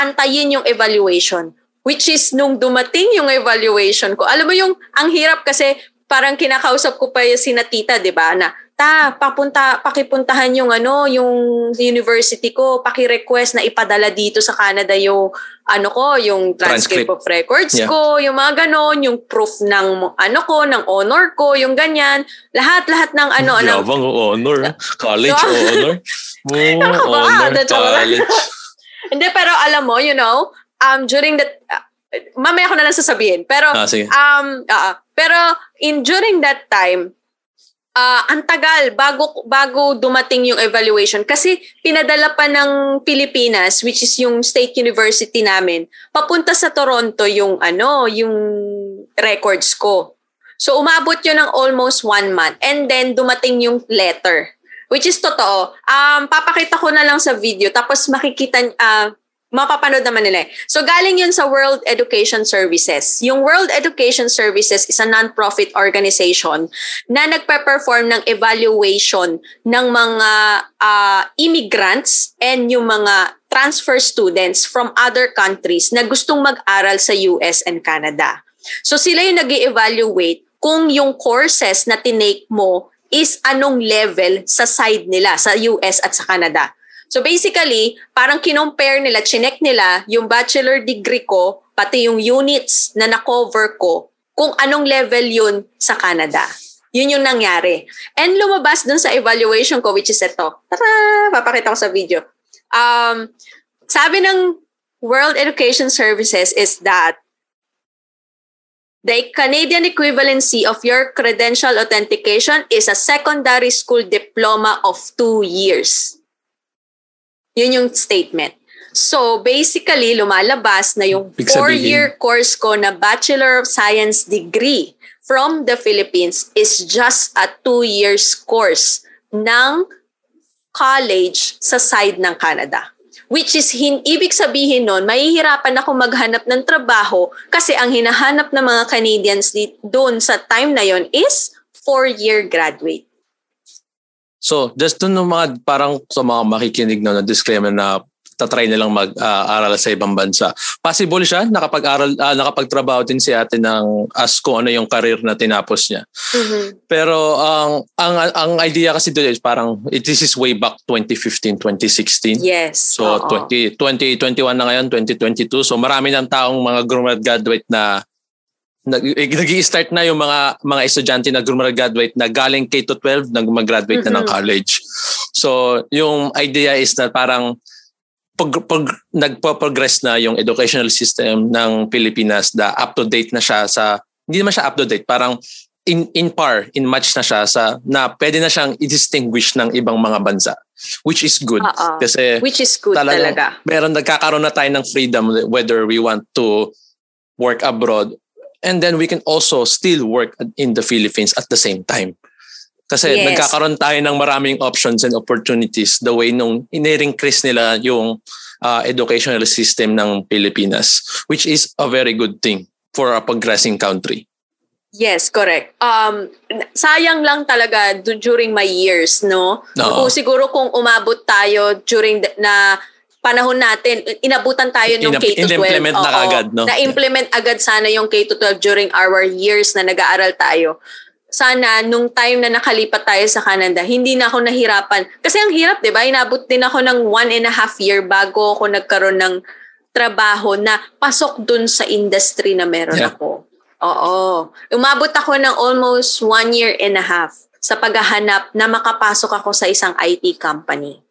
antayin yung evaluation. Which is, nung dumating yung evaluation ko, alam mo yung, ang hirap kasi parang kinakausap ko pa yung sinatita, di ba, na, ta, papunta, pakipuntahan yung ano, yung university ko, paki-request na ipadala dito sa Canada yung, ano ko, yung transcript, transcript. of records yeah. ko, yung mga ganon, yung proof ng, ano ko, ng honor ko, yung ganyan, lahat-lahat ng ano, ano. Yabang honor. College so, honor. Oh, honor, college. Hindi, pero alam mo, you know, um, during that, uh, mamaya ko na lang sasabihin. Pero, ah, sige. um, uh, pero in during that time, uh, ang tagal bago bago dumating yung evaluation. Kasi pinadala pa ng Pilipinas which is yung state university namin papunta sa Toronto yung ano yung records ko. So umabot yun ng almost one month. And then dumating yung letter which is totoo. Um papakita ko na lang sa video tapos makikita uh, mapapanood naman nila eh. So galing yun sa World Education Services. Yung World Education Services is a non-profit organization na nagpe-perform ng evaluation ng mga uh, immigrants and yung mga transfer students from other countries na gustong mag-aral sa US and Canada. So sila yung nag evaluate kung yung courses na tinake mo is anong level sa side nila, sa US at sa Canada. So basically, parang kinompare nila, chinek nila yung bachelor degree ko, pati yung units na na-cover ko, kung anong level yun sa Canada. Yun yung nangyari. And lumabas dun sa evaluation ko, which is ito. Tara! Papakita ko sa video. Um, sabi ng World Education Services is that the Canadian equivalency of your credential authentication is a secondary school diploma of two years. Yun yung statement. So, basically, lumalabas na yung four-year course ko na Bachelor of Science degree from the Philippines is just a two years course ng college sa side ng Canada. Which is, hin- ibig sabihin nun, mahihirapan ako maghanap ng trabaho kasi ang hinahanap ng mga Canadians doon sa time na yon is four-year graduate. So, just dun ng mga parang sa mga makikinig na, na disclaimer na tatry nilang mag-aral uh, sa ibang bansa. Possible siya, nakapag-aral, uh, nakapagtrabaho din si ate ng as kung ano yung career na tinapos niya. Mm-hmm. Pero ang ang ang idea kasi doon is parang it, this is way back 2015, 2016. Yes. So Oo. 20, 2021 na ngayon, 2022. So marami ng taong mga graduate na eh, start na yung mga mga estudyante na graduate na galing K to 12 nag mag-graduate mm-hmm. na ng college. So, yung idea is na parang pag, pag nagpo-progress na yung educational system ng Pilipinas da up to date na siya sa hindi naman siya up to date, parang in in par, in match na siya sa na pwede na siyang i-distinguish ng ibang mga bansa which is good Uh-oh. kasi which is good talaga. Meron nagkakaroon na tayo ng freedom whether we want to work abroad and then we can also still work in the Philippines at the same time. Kasi yes. nagkakaroon tayo ng maraming options and opportunities the way nung in-increase nila yung uh, educational system ng Pilipinas, which is a very good thing for a progressing country. Yes, correct. Um, sayang lang talaga during my years, no? No. Kung siguro kung umabot tayo during the, na panahon natin, inabutan tayo ng K-12. implement na agad, no? Na-implement agad sana yung K-12 during our years na nag-aaral tayo. Sana nung time na nakalipat tayo sa Canada, hindi na ako nahirapan. Kasi ang hirap, di ba? Inabot din ako ng one and a half year bago ako nagkaroon ng trabaho na pasok dun sa industry na meron yeah. ako. Oo. Umabot ako ng almost one year and a half sa paghahanap na makapasok ako sa isang IT company.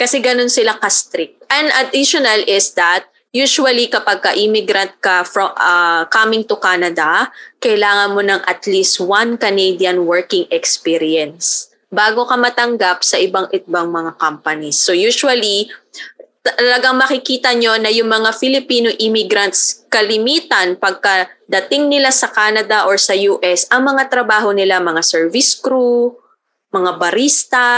Kasi ganun sila ka-strict. And additional is that usually kapag ka-immigrant ka from uh, coming to Canada, kailangan mo ng at least one Canadian working experience bago ka matanggap sa ibang ibang mga companies. So usually talagang makikita nyo na yung mga Filipino immigrants kalimitan pagka dating nila sa Canada or sa US, ang mga trabaho nila mga service crew, mga barista,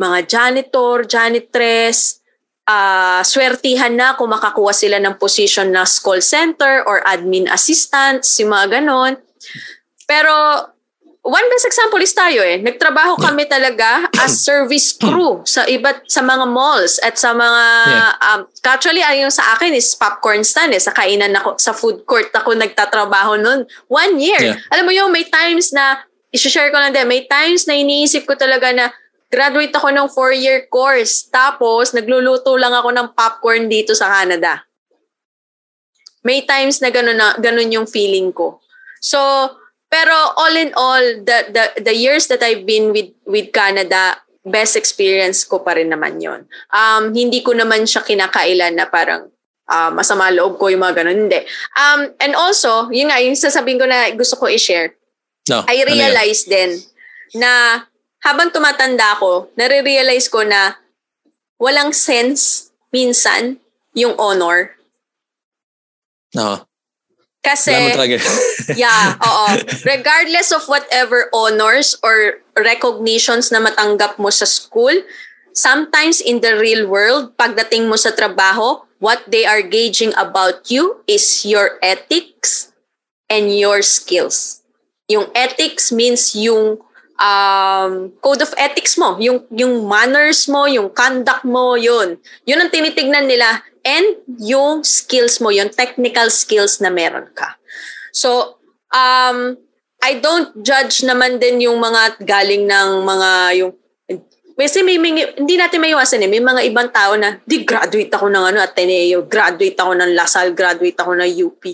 mga janitor, janitress, uh, swertihan na kung makakuha sila ng position na call center or admin assistants, yung mga ganon. Pero one best example is tayo eh. Nagtrabaho kami talaga as service crew sa iba't sa mga malls at sa mga yeah. um, actually ay yung sa akin is popcorn stand eh sa kainan ako sa food court ako nagtatrabaho noon one year. Yeah. Alam mo yung may times na i-share ko lang din, may times na iniisip ko talaga na graduate ako ng four-year course. Tapos, nagluluto lang ako ng popcorn dito sa Canada. May times na ganun, na, ganun yung feeling ko. So, pero all in all, the, the, the years that I've been with, with Canada, best experience ko pa rin naman yon. Um, hindi ko naman siya kinakailan na parang uh, masama loob ko yung mga ganun. Hindi. Um, and also, yun nga, yung sasabihin ko na gusto ko i-share, no, I realized ano din na habang tumatanda ako, nare-realize ko na walang sense minsan yung honor. Oo. Kasi, yeah, oo. Regardless of whatever honors or recognitions na matanggap mo sa school, sometimes in the real world, pagdating mo sa trabaho, what they are gauging about you is your ethics and your skills. Yung ethics means yung um, code of ethics mo, yung, yung manners mo, yung conduct mo, yun. Yun ang tinitignan nila. And yung skills mo, yung technical skills na meron ka. So, um, I don't judge naman din yung mga galing ng mga yung kasi may, may, hindi natin maiwasan eh. May mga ibang tao na, di graduate ako ng ano, Ateneo, graduate ako ng Lasal, graduate ako ng UP.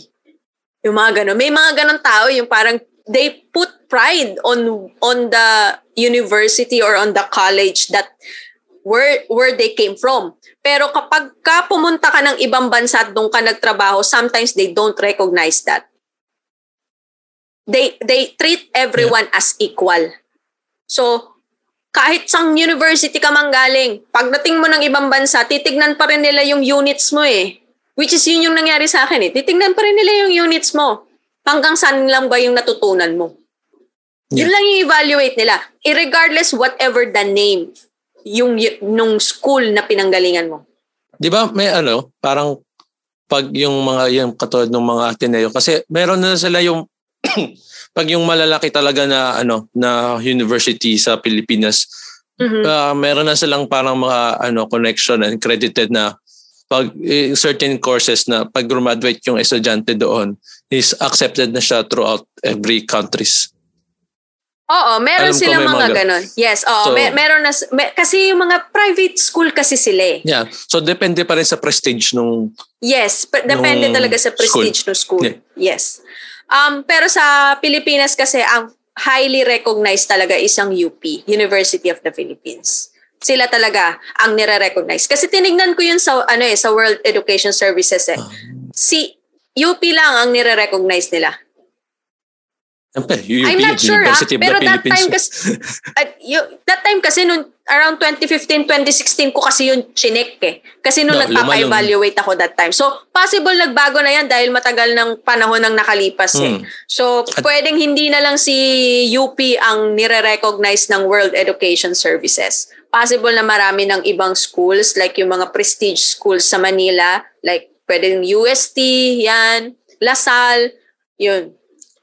Yung mga gano'n. May mga gano'ng tao, yung parang they put pride on on the university or on the college that where where they came from. Pero kapag ka pumunta ka ng ibang bansa at doon ka nagtrabaho, sometimes they don't recognize that. They they treat everyone yeah. as equal. So, kahit sang university ka manggaling, pagdating mo ng ibang bansa, titignan pa rin nila yung units mo eh. Which is yun yung nangyari sa akin eh. Titignan pa rin nila yung units mo. Hanggang saan lang ba yung natutunan mo. Yeah. Yun lang yung evaluate nila. Irregardless whatever the name yung nung school na pinanggalingan mo. 'Di ba may ano, parang pag yung mga yung katulad ng mga Ateneo kasi meron na sila yung pag yung malalaki talaga na ano na university sa Pilipinas mm-hmm. uh, meron na silang parang mga ano connection and credited na pag eh, certain courses na pag graduate yung estudyante doon is accepted na siya throughout every countries. Oo, meron Alam silang mga, mga ganun. Yes, oo, so, mer- meron na mer- kasi yung mga private school kasi sila eh. Yeah. So depende pa rin sa prestige nung Yes, pre- depende talaga sa prestige school. ng school. Yeah. Yes. Um, pero sa Pilipinas kasi, ang highly recognized talaga isang UP, University of the Philippines. Sila talaga ang nire-recognize. Kasi tinignan ko yun sa, ano eh, sa World Education Services eh. Ah. Si UP lang ang nire-recognize nila. Siyempre, UP, I'm not sure ah, pero that time kasi, uh, you, that time kasi nung around 2015, 2016 ko kasi yung chinek eh. Kasi nung no, nagpapa-evaluate ako that time. So, possible nagbago na yan dahil matagal ng panahon nang nakalipas eh. Hmm. So, At, pwedeng hindi na lang si UP ang nire-recognize ng World Education Services. Possible na marami ng ibang schools like yung mga prestige schools sa Manila, like pwedeng UST, yan, Lasal, yun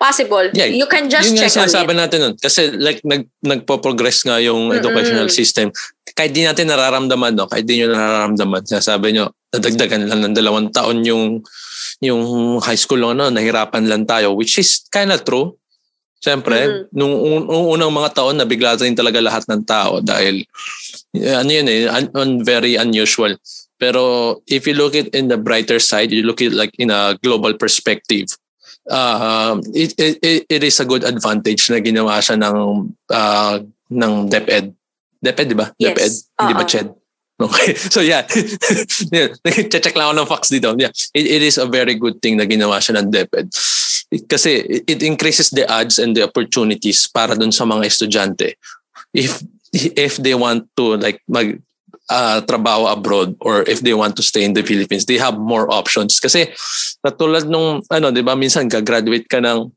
possible. Yeah, you can just yun check on it. natin nun. Kasi like nag, nagpo-progress nga yung Mm-mm. educational system. Kahit di natin nararamdaman, no? kahit di nyo nararamdaman, sabi nyo, nadagdagan lang ng dalawang taon yung yung high school lang, ano, nahirapan lang tayo, which is kind of true. Siyempre, mm-hmm. nung, nung unang mga taon, nabigla rin talaga lahat ng tao dahil ano yun eh, un, un, very unusual. Pero if you look it in the brighter side, you look it like in a global perspective, uh, it, it, it is a good advantage na ginawa siya ng uh, ng DepEd. DepEd, di ba? Yes. DepEd, uh-huh. hindi ba CHED? Okay. So yeah. Check lang ako ng facts dito. Yeah. It, it is a very good thing na ginawa siya ng DepEd. Kasi it increases the odds and the opportunities para dun sa mga estudyante. If if they want to like mag uh, trabaho abroad or if they want to stay in the Philippines, they have more options. Kasi katulad nung, ano, di ba, minsan gagraduate ka ng,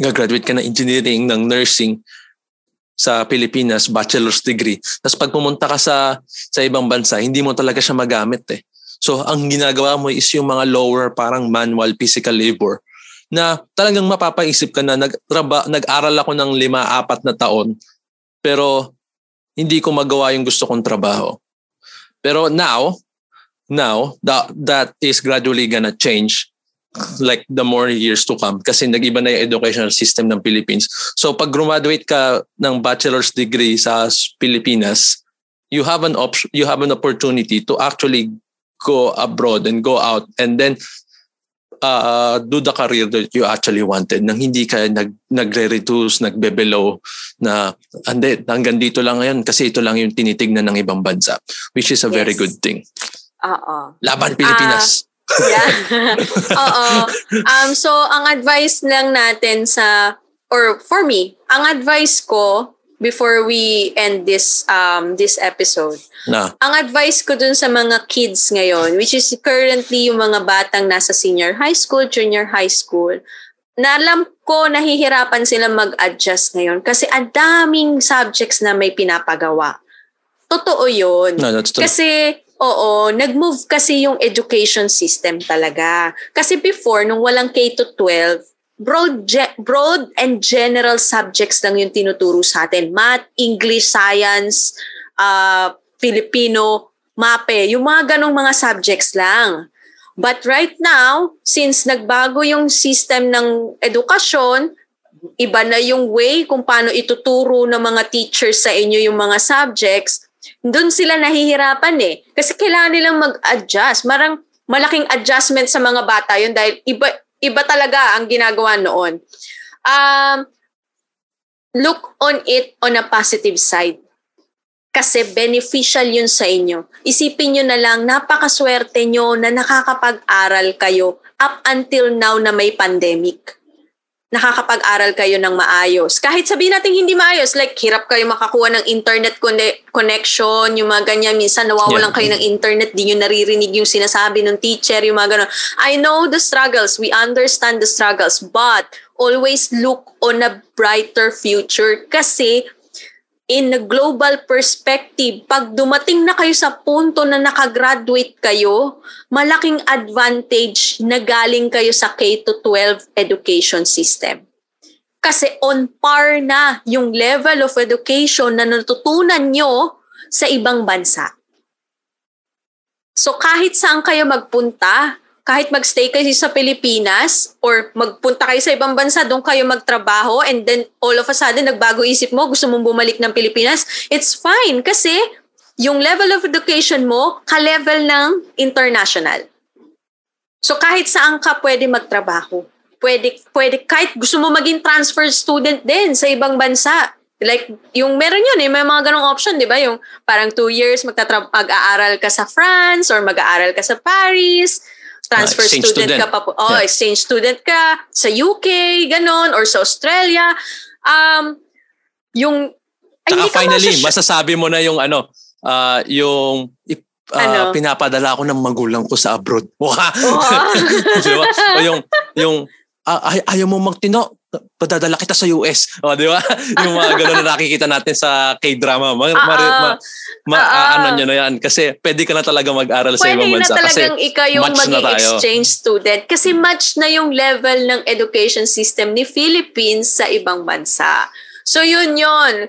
gagraduate ka ng engineering, ng nursing, sa Pilipinas, bachelor's degree. Tapos pag pumunta ka sa sa ibang bansa, hindi mo talaga siya magamit eh. So ang ginagawa mo is yung mga lower parang manual physical labor na talagang mapapaisip ka na nagtraba, nag-aral ako ng lima, apat na taon pero hindi ko magawa yung gusto kong trabaho. Pero now, now, that, that is gradually gonna change like the more years to come kasi nag-iba na yung educational system ng Philippines. So pag graduate ka ng bachelor's degree sa Pilipinas, you have an option, you have an opportunity to actually go abroad and go out and then uh, do the career that you actually wanted nang hindi ka nag, nagre-reduce, nagbe-below na ande, hanggang dito lang ngayon kasi ito lang yung tinitignan ng ibang bansa which is a yes. very good thing. Oo. Laban Pilipinas. Uh, yeah. Oo. Um, so, ang advice lang natin sa, or for me, ang advice ko before we end this um this episode. Na. Ang advice ko dun sa mga kids ngayon, which is currently yung mga batang nasa senior high school, junior high school, na alam ko nahihirapan sila mag-adjust ngayon kasi ang daming subjects na may pinapagawa. Totoo yun. No, that's true. Kasi, oo, nag-move kasi yung education system talaga. Kasi before, nung walang K-12, broad, ge- broad and general subjects lang yung tinuturo sa atin. Math, English, Science, uh, Filipino, MAPE. Yung mga ganong mga subjects lang. But right now, since nagbago yung system ng edukasyon, iba na yung way kung paano ituturo ng mga teachers sa inyo yung mga subjects, doon sila nahihirapan eh. Kasi kailangan nilang mag-adjust. Marang malaking adjustment sa mga bata yun dahil iba, iba talaga ang ginagawa noon. Um, look on it on a positive side. Kasi beneficial yun sa inyo. Isipin nyo na lang, napakaswerte nyo na nakakapag-aral kayo up until now na may pandemic nakakapag-aral kayo ng maayos. Kahit sabihin natin hindi maayos, like hirap kayo makakuha ng internet connection, yung mga ganyan, minsan nawawalan yeah. kayo ng internet, di nyo naririnig yung sinasabi ng teacher, yung mga ganun. I know the struggles, we understand the struggles, but always look on a brighter future kasi in a global perspective, pag dumating na kayo sa punto na nakagraduate kayo, malaking advantage na galing kayo sa K-12 education system. Kasi on par na yung level of education na natutunan nyo sa ibang bansa. So kahit saan kayo magpunta, kahit magstay kayo sa Pilipinas or magpunta kayo sa ibang bansa, doon kayo magtrabaho and then all of a sudden nagbago isip mo, gusto mong bumalik ng Pilipinas, it's fine kasi yung level of education mo ka-level ng international. So kahit saan ka pwede magtrabaho. Pwede, pwede kahit gusto mo maging transfer student din sa ibang bansa. Like, yung meron yun eh, may mga ganong option, di ba? Yung parang two years magtatra- mag-aaral ka sa France or mag-aaral ka sa Paris transfer uh, student, student ka pa po. Oh, yeah. exchange student ka sa UK, ganon, or sa Australia. Um, yung, ay, Saka finally, masasy- masasabi mo na yung ano, uh, yung uh, ano? pinapadala ko ng magulang ko sa abroad. Wow. diba? O yung, yung uh, ay, ayaw mo magtino, padadala kita sa US. O, di ba? yung mga gano'n na nakikita natin sa K-drama. Ma, uh, ma, ma, ma uh, ano nyo na yan. Kasi pwede ka na talaga mag-aral sa ibang bansa. Pwede na talagang kasi ikaw yung mag-exchange student. Kasi match na yung level ng education system ni Philippines sa ibang bansa. So yun yun.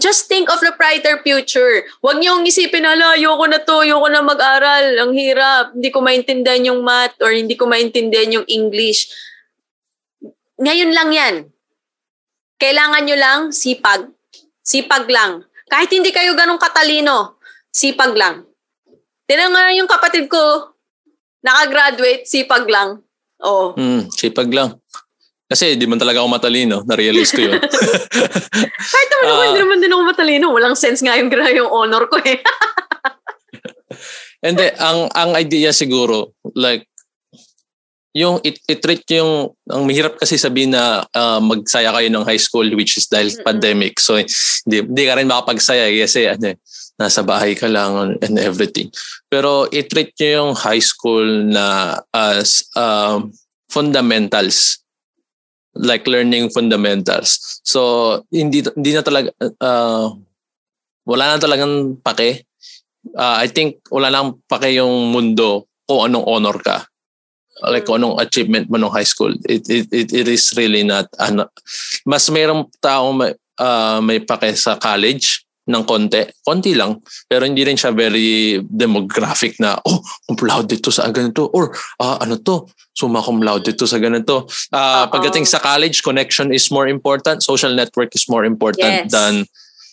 Just think of the brighter future. Huwag niyong isipin, ala, ayoko na to, ayoko na mag-aral. Ang hirap. Hindi ko maintindihan yung math or hindi ko maintindihan yung English ngayon lang yan. Kailangan nyo lang sipag. Sipag lang. Kahit hindi kayo ganong katalino, sipag lang. Tinan nga yung kapatid ko, nakagraduate, sipag lang. Oo. Mm, sipag lang. Kasi di man talaga ako matalino. Na-realize ko yun. Kahit naman uh, hindi naman din ako matalino. Walang sense nga yung, yung honor ko eh. Hindi, ang ang idea siguro, like, yung it, it-treat yung ang mahirap kasi sabihin na uh, magsaya kayo ng high school which is dahil mm-hmm. pandemic. So hindi, hindi ka rin makapagsaya kasi ano, nasa bahay ka lang and everything. Pero it-treat nyo yung high school na as uh, fundamentals. Like learning fundamentals. So hindi hindi na talaga uh, wala na talagang pake. Uh, I think wala lang pake yung mundo kung anong honor ka like kung anong achievement mo nung high school it it it, it is really not ano mas mayroong taong may, uh, may pake sa college ng konti konti lang. Pero hindi rin siya very demographic na oh cum laude dito sa ganito or uh, ano to? Summa cum laude dito sa ganito. Uh, pagdating sa college connection is more important social network is more important yes. than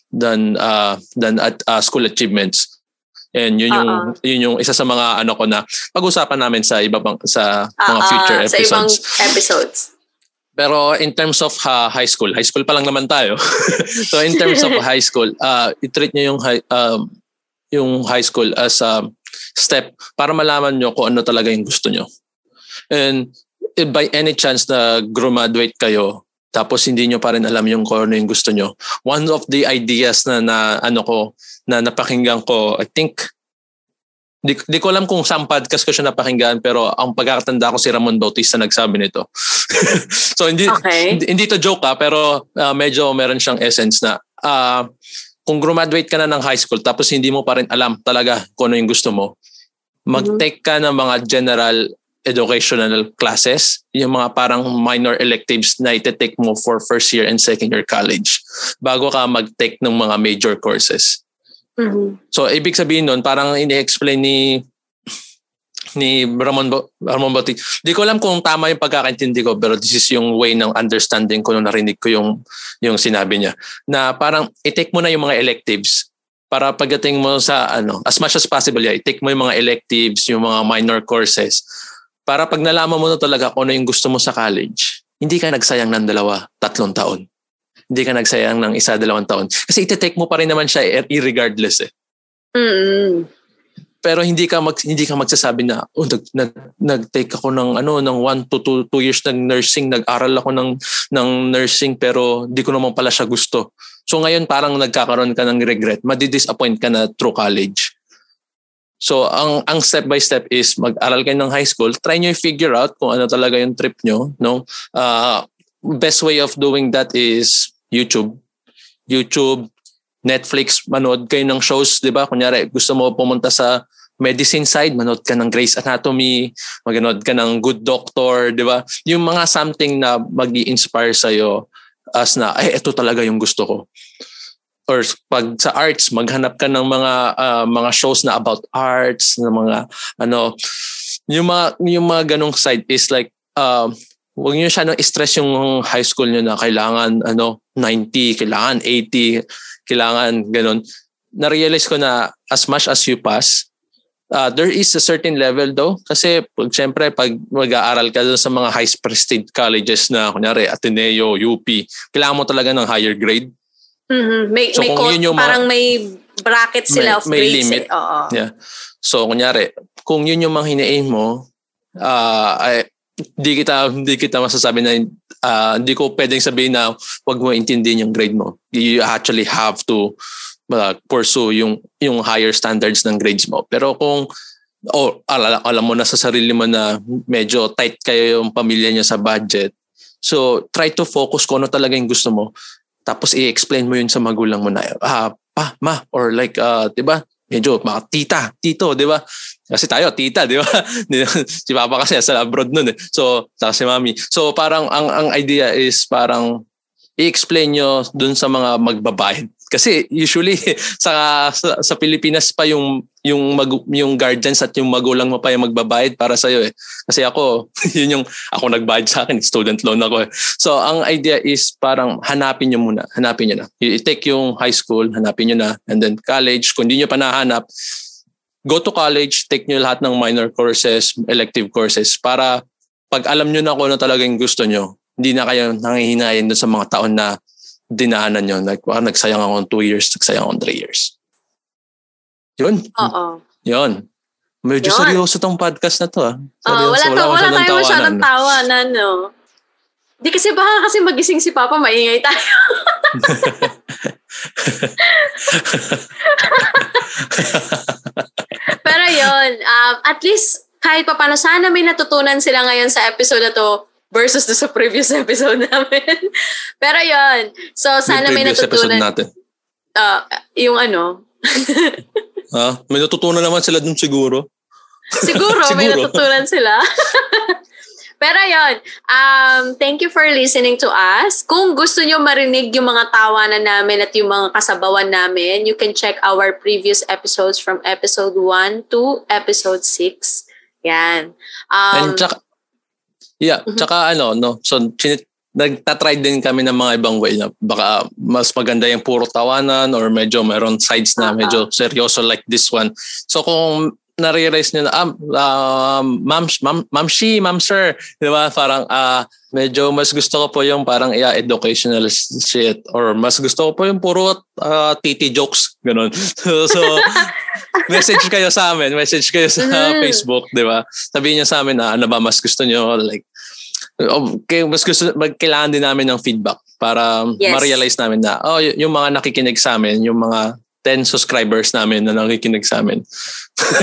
than uh, than at uh, school achievements And yun yung Uh-oh. yun yung isa sa mga ano ko na pag-usapan namin sa iba pang sa Uh-oh. mga future episodes. Sa ibang episodes. Pero in terms of uh, high school, high school pa lang naman tayo. so in terms of high school, uh, i-treat niyo yung high, um, yung high school as a step para malaman nyo kung ano talaga yung gusto nyo. And if by any chance na graduate kayo, tapos hindi nyo pa rin alam yung kung ano yung gusto nyo. One of the ideas na, na ano ko, na napakinggan ko, I think, di, di ko alam kung saan podcast ko siya napakinggan, pero ang pagkakatanda ko si Ramon Bautista nagsabi nito. so hindi, okay. hindi, hindi to joke ah, pero uh, medyo meron siyang essence na uh, kung graduate ka na ng high school tapos hindi mo pa rin alam talaga kung ano yung gusto mo, mag-take ka ng mga general educational classes, yung mga parang minor electives na ite-take mo for first year and second year college bago ka mag-take ng mga major courses. Mhm. So, ibig sabihin nun, parang ini-explain ni ni Ramon, Ba- Ramon Bauti. Di ko alam kung tama yung pagkakaintindi ko pero this is yung way ng understanding ko nung narinig ko yung, yung sinabi niya. Na parang i-take mo na yung mga electives para pagdating mo sa ano, as much as possible, yeah, i-take mo yung mga electives, yung mga minor courses para pag nalaman mo na talaga kung ano yung gusto mo sa college, hindi ka nagsayang ng dalawa, tatlong taon. Hindi ka nagsayang ng isa, dalawang taon. Kasi iti-take mo pa rin naman siya eh, irregardless eh Mm-mm. pero hindi ka mag hindi ka magsasabi na oh nag, nag nag-take ako ng ano ng 1 to 2 two years ng nursing nag-aral ako ng ng nursing pero di ko naman pala siya gusto. So ngayon parang nagkakaroon ka ng regret, madi-disappoint ka na through college. So ang ang step by step is mag-aral kayo ng high school, try niyo i-figure out kung ano talaga yung trip nyo, no? Uh, best way of doing that is YouTube. YouTube, Netflix, manood kayo ng shows, 'di ba? Kunyari, gusto mo pumunta sa medicine side, manood ka ng Grey's Anatomy, maganood ka ng Good Doctor, 'di ba? Yung mga something na magi-inspire sa iyo as na ay ito talaga yung gusto ko. Or pag sa arts, maghanap ka ng mga ah, mga shows na about arts, na mga ano, yung mga yung mga ganong side is like um Huwag niyo siya nang stress yung high school niyo na kailangan ano 90, kailangan 80, kailangan ganun. Na-realize ko na as much as you pass, uh, there is a certain level though. Kasi pag, syempre, pag mag-aaral ka doon sa mga high prestige colleges na, kunyari, Ateneo, UP, kailangan mo talaga ng higher grade. Mhm. May, So, may kung yun yung mga- parang may bracket sila May- of may grades. limit. Eh. Oo. Yeah. So, kunyari, kung yun yung mga hinaim mo, ah ay, di kita di kita masasabi na hindi ko pwedeng sabihin na wag mo intindihin yung grade mo. You actually have to uh, pursue yung yung higher standards ng grades mo. Pero kung oh, alam, alam mo na sa sarili mo na medyo tight kayo yung pamilya niya sa budget. So, try to focus kung ano talaga yung gusto mo. Tapos i-explain mo yun sa magulang mo na, ah, pa, ma, or like, uh, di ba? Medyo mga tita, tito, di ba? Kasi tayo, tita, di ba? si Papa kasi sa abroad nun eh. So, saka si Mami. So, parang ang, ang idea is parang i-explain nyo dun sa mga magbabayad. Kasi usually sa, sa sa Pilipinas pa yung yung mag, yung guardians at yung magulang mo pa yung magbabayad para sa iyo eh. Kasi ako, yun yung ako nagbayad sa akin, student loan ako eh. So ang idea is parang hanapin niyo muna, hanapin niyo na. I-take yung high school, hanapin niyo na and then college, kung hindi niyo pa nahanap, go to college, take niyo lahat ng minor courses, elective courses para pag alam niyo na kung ano talaga yung gusto niyo, hindi na kayo nangihinayin doon sa mga taon na dinahanan nyo. Like, ah, nagsayang ako ng two years, nagsayang ako ng three years. Yun. Oo. Yun. Medyo Yun. seryoso tong podcast na to ah. Ah, wala, to, wala masyadong tayo masyadong tawanan. no? Di kasi baka kasi magising si Papa, maingay tayo. Pero yon um, at least kahit pa paano, sana may natutunan sila ngayon sa episode na to versus do sa previous episode namin. Pero yon so sana may natutunan. natin. ah, yung ano, Ha? May natutunan naman sila dun siguro. Siguro, may Siguro. natutunan sila. Pero yon um, thank you for listening to us. Kung gusto nyo marinig yung mga tawanan namin at yung mga kasabawan namin, you can check our previous episodes from episode 1 to episode 6. Yan. Um, And tsaka, yeah, Mhm. tsaka ano, no, so, chin- nagtatry din kami ng mga ibang way na baka mas maganda yung puro tawanan or medyo meron sides na Ah, medyo seryoso like this one. So kung nare-realize nyo na, ah, ah, ma'am, ma'am, ma'am she, ma'am sir, di ba? Parang, ah, medyo mas gusto ko po yung parang yeah, educational shit or mas gusto ko po yung puro ah, titi jokes, ganun. so, so message kayo sa amin, message kayo sa Mhm. Facebook, di ba? Sabihin niyo sa amin na ano ba mas gusto niyo like okay, mas gusto kailangan din namin ng feedback para Yes. ma-realize namin na oh, y- yung mga nakikinig sa amin, yung mga 10 subscribers namin na nakikinig sa amin.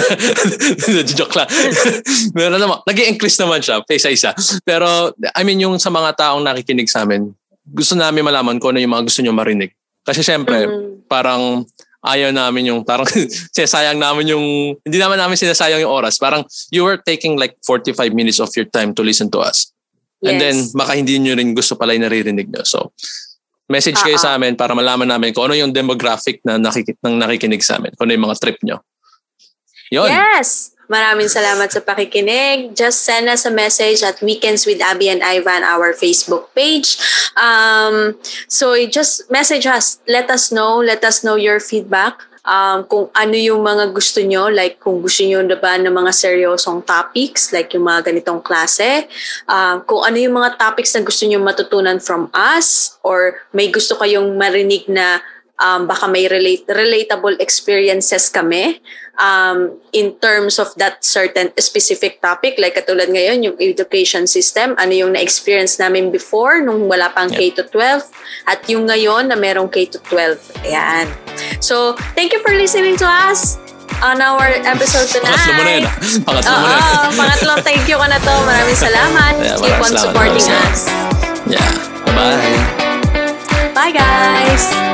Joke lang. Meron naman, nag increase naman siya, isa-isa. Pero, I mean, yung sa mga taong nakikinig sa amin, gusto namin malaman kung ano yung mga gusto nyo marinig. Kasi syempre, mm. parang ayaw namin yung parang sinasayang namin yung hindi naman namin sinasayang yung oras. Parang you were taking like 45 minutes of your time to listen to us. Yes. And then baka hindi nyo rin gusto pala yung naririnig nyo. So message uh-huh. kayo sa amin para malaman namin kung ano yung demographic na nakik- ng nakikinig sa amin. Kung ano yung mga trip nyo. Yun. Yes! Maraming salamat sa pakikinig. Just send us a message at Weekends with Abby and Ivan, our Facebook page. Um, so just message us. Let us know. Let us know your feedback. Um, kung ano yung mga gusto nyo, like kung gusto nyo na ba ng mga seryosong topics, like yung mga ganitong klase, um, kung ano yung mga topics na gusto nyo matutunan from us, or may gusto kayong marinig na um, baka may relate, relatable experiences kami, um, in terms of that certain specific topic. Like katulad ngayon, yung education system, ano yung na-experience namin before nung wala pang yep. K-12 at yung ngayon na merong K-12. Ayan. So, thank you for listening to us on our episode tonight. Pangatlo mo na yun. Ah. Pangatlo mo na yun. pangatlo, thank you ka na to. Maraming salamat. Yeah, Keep on supporting us. Yeah. Bye-bye. Bye, guys.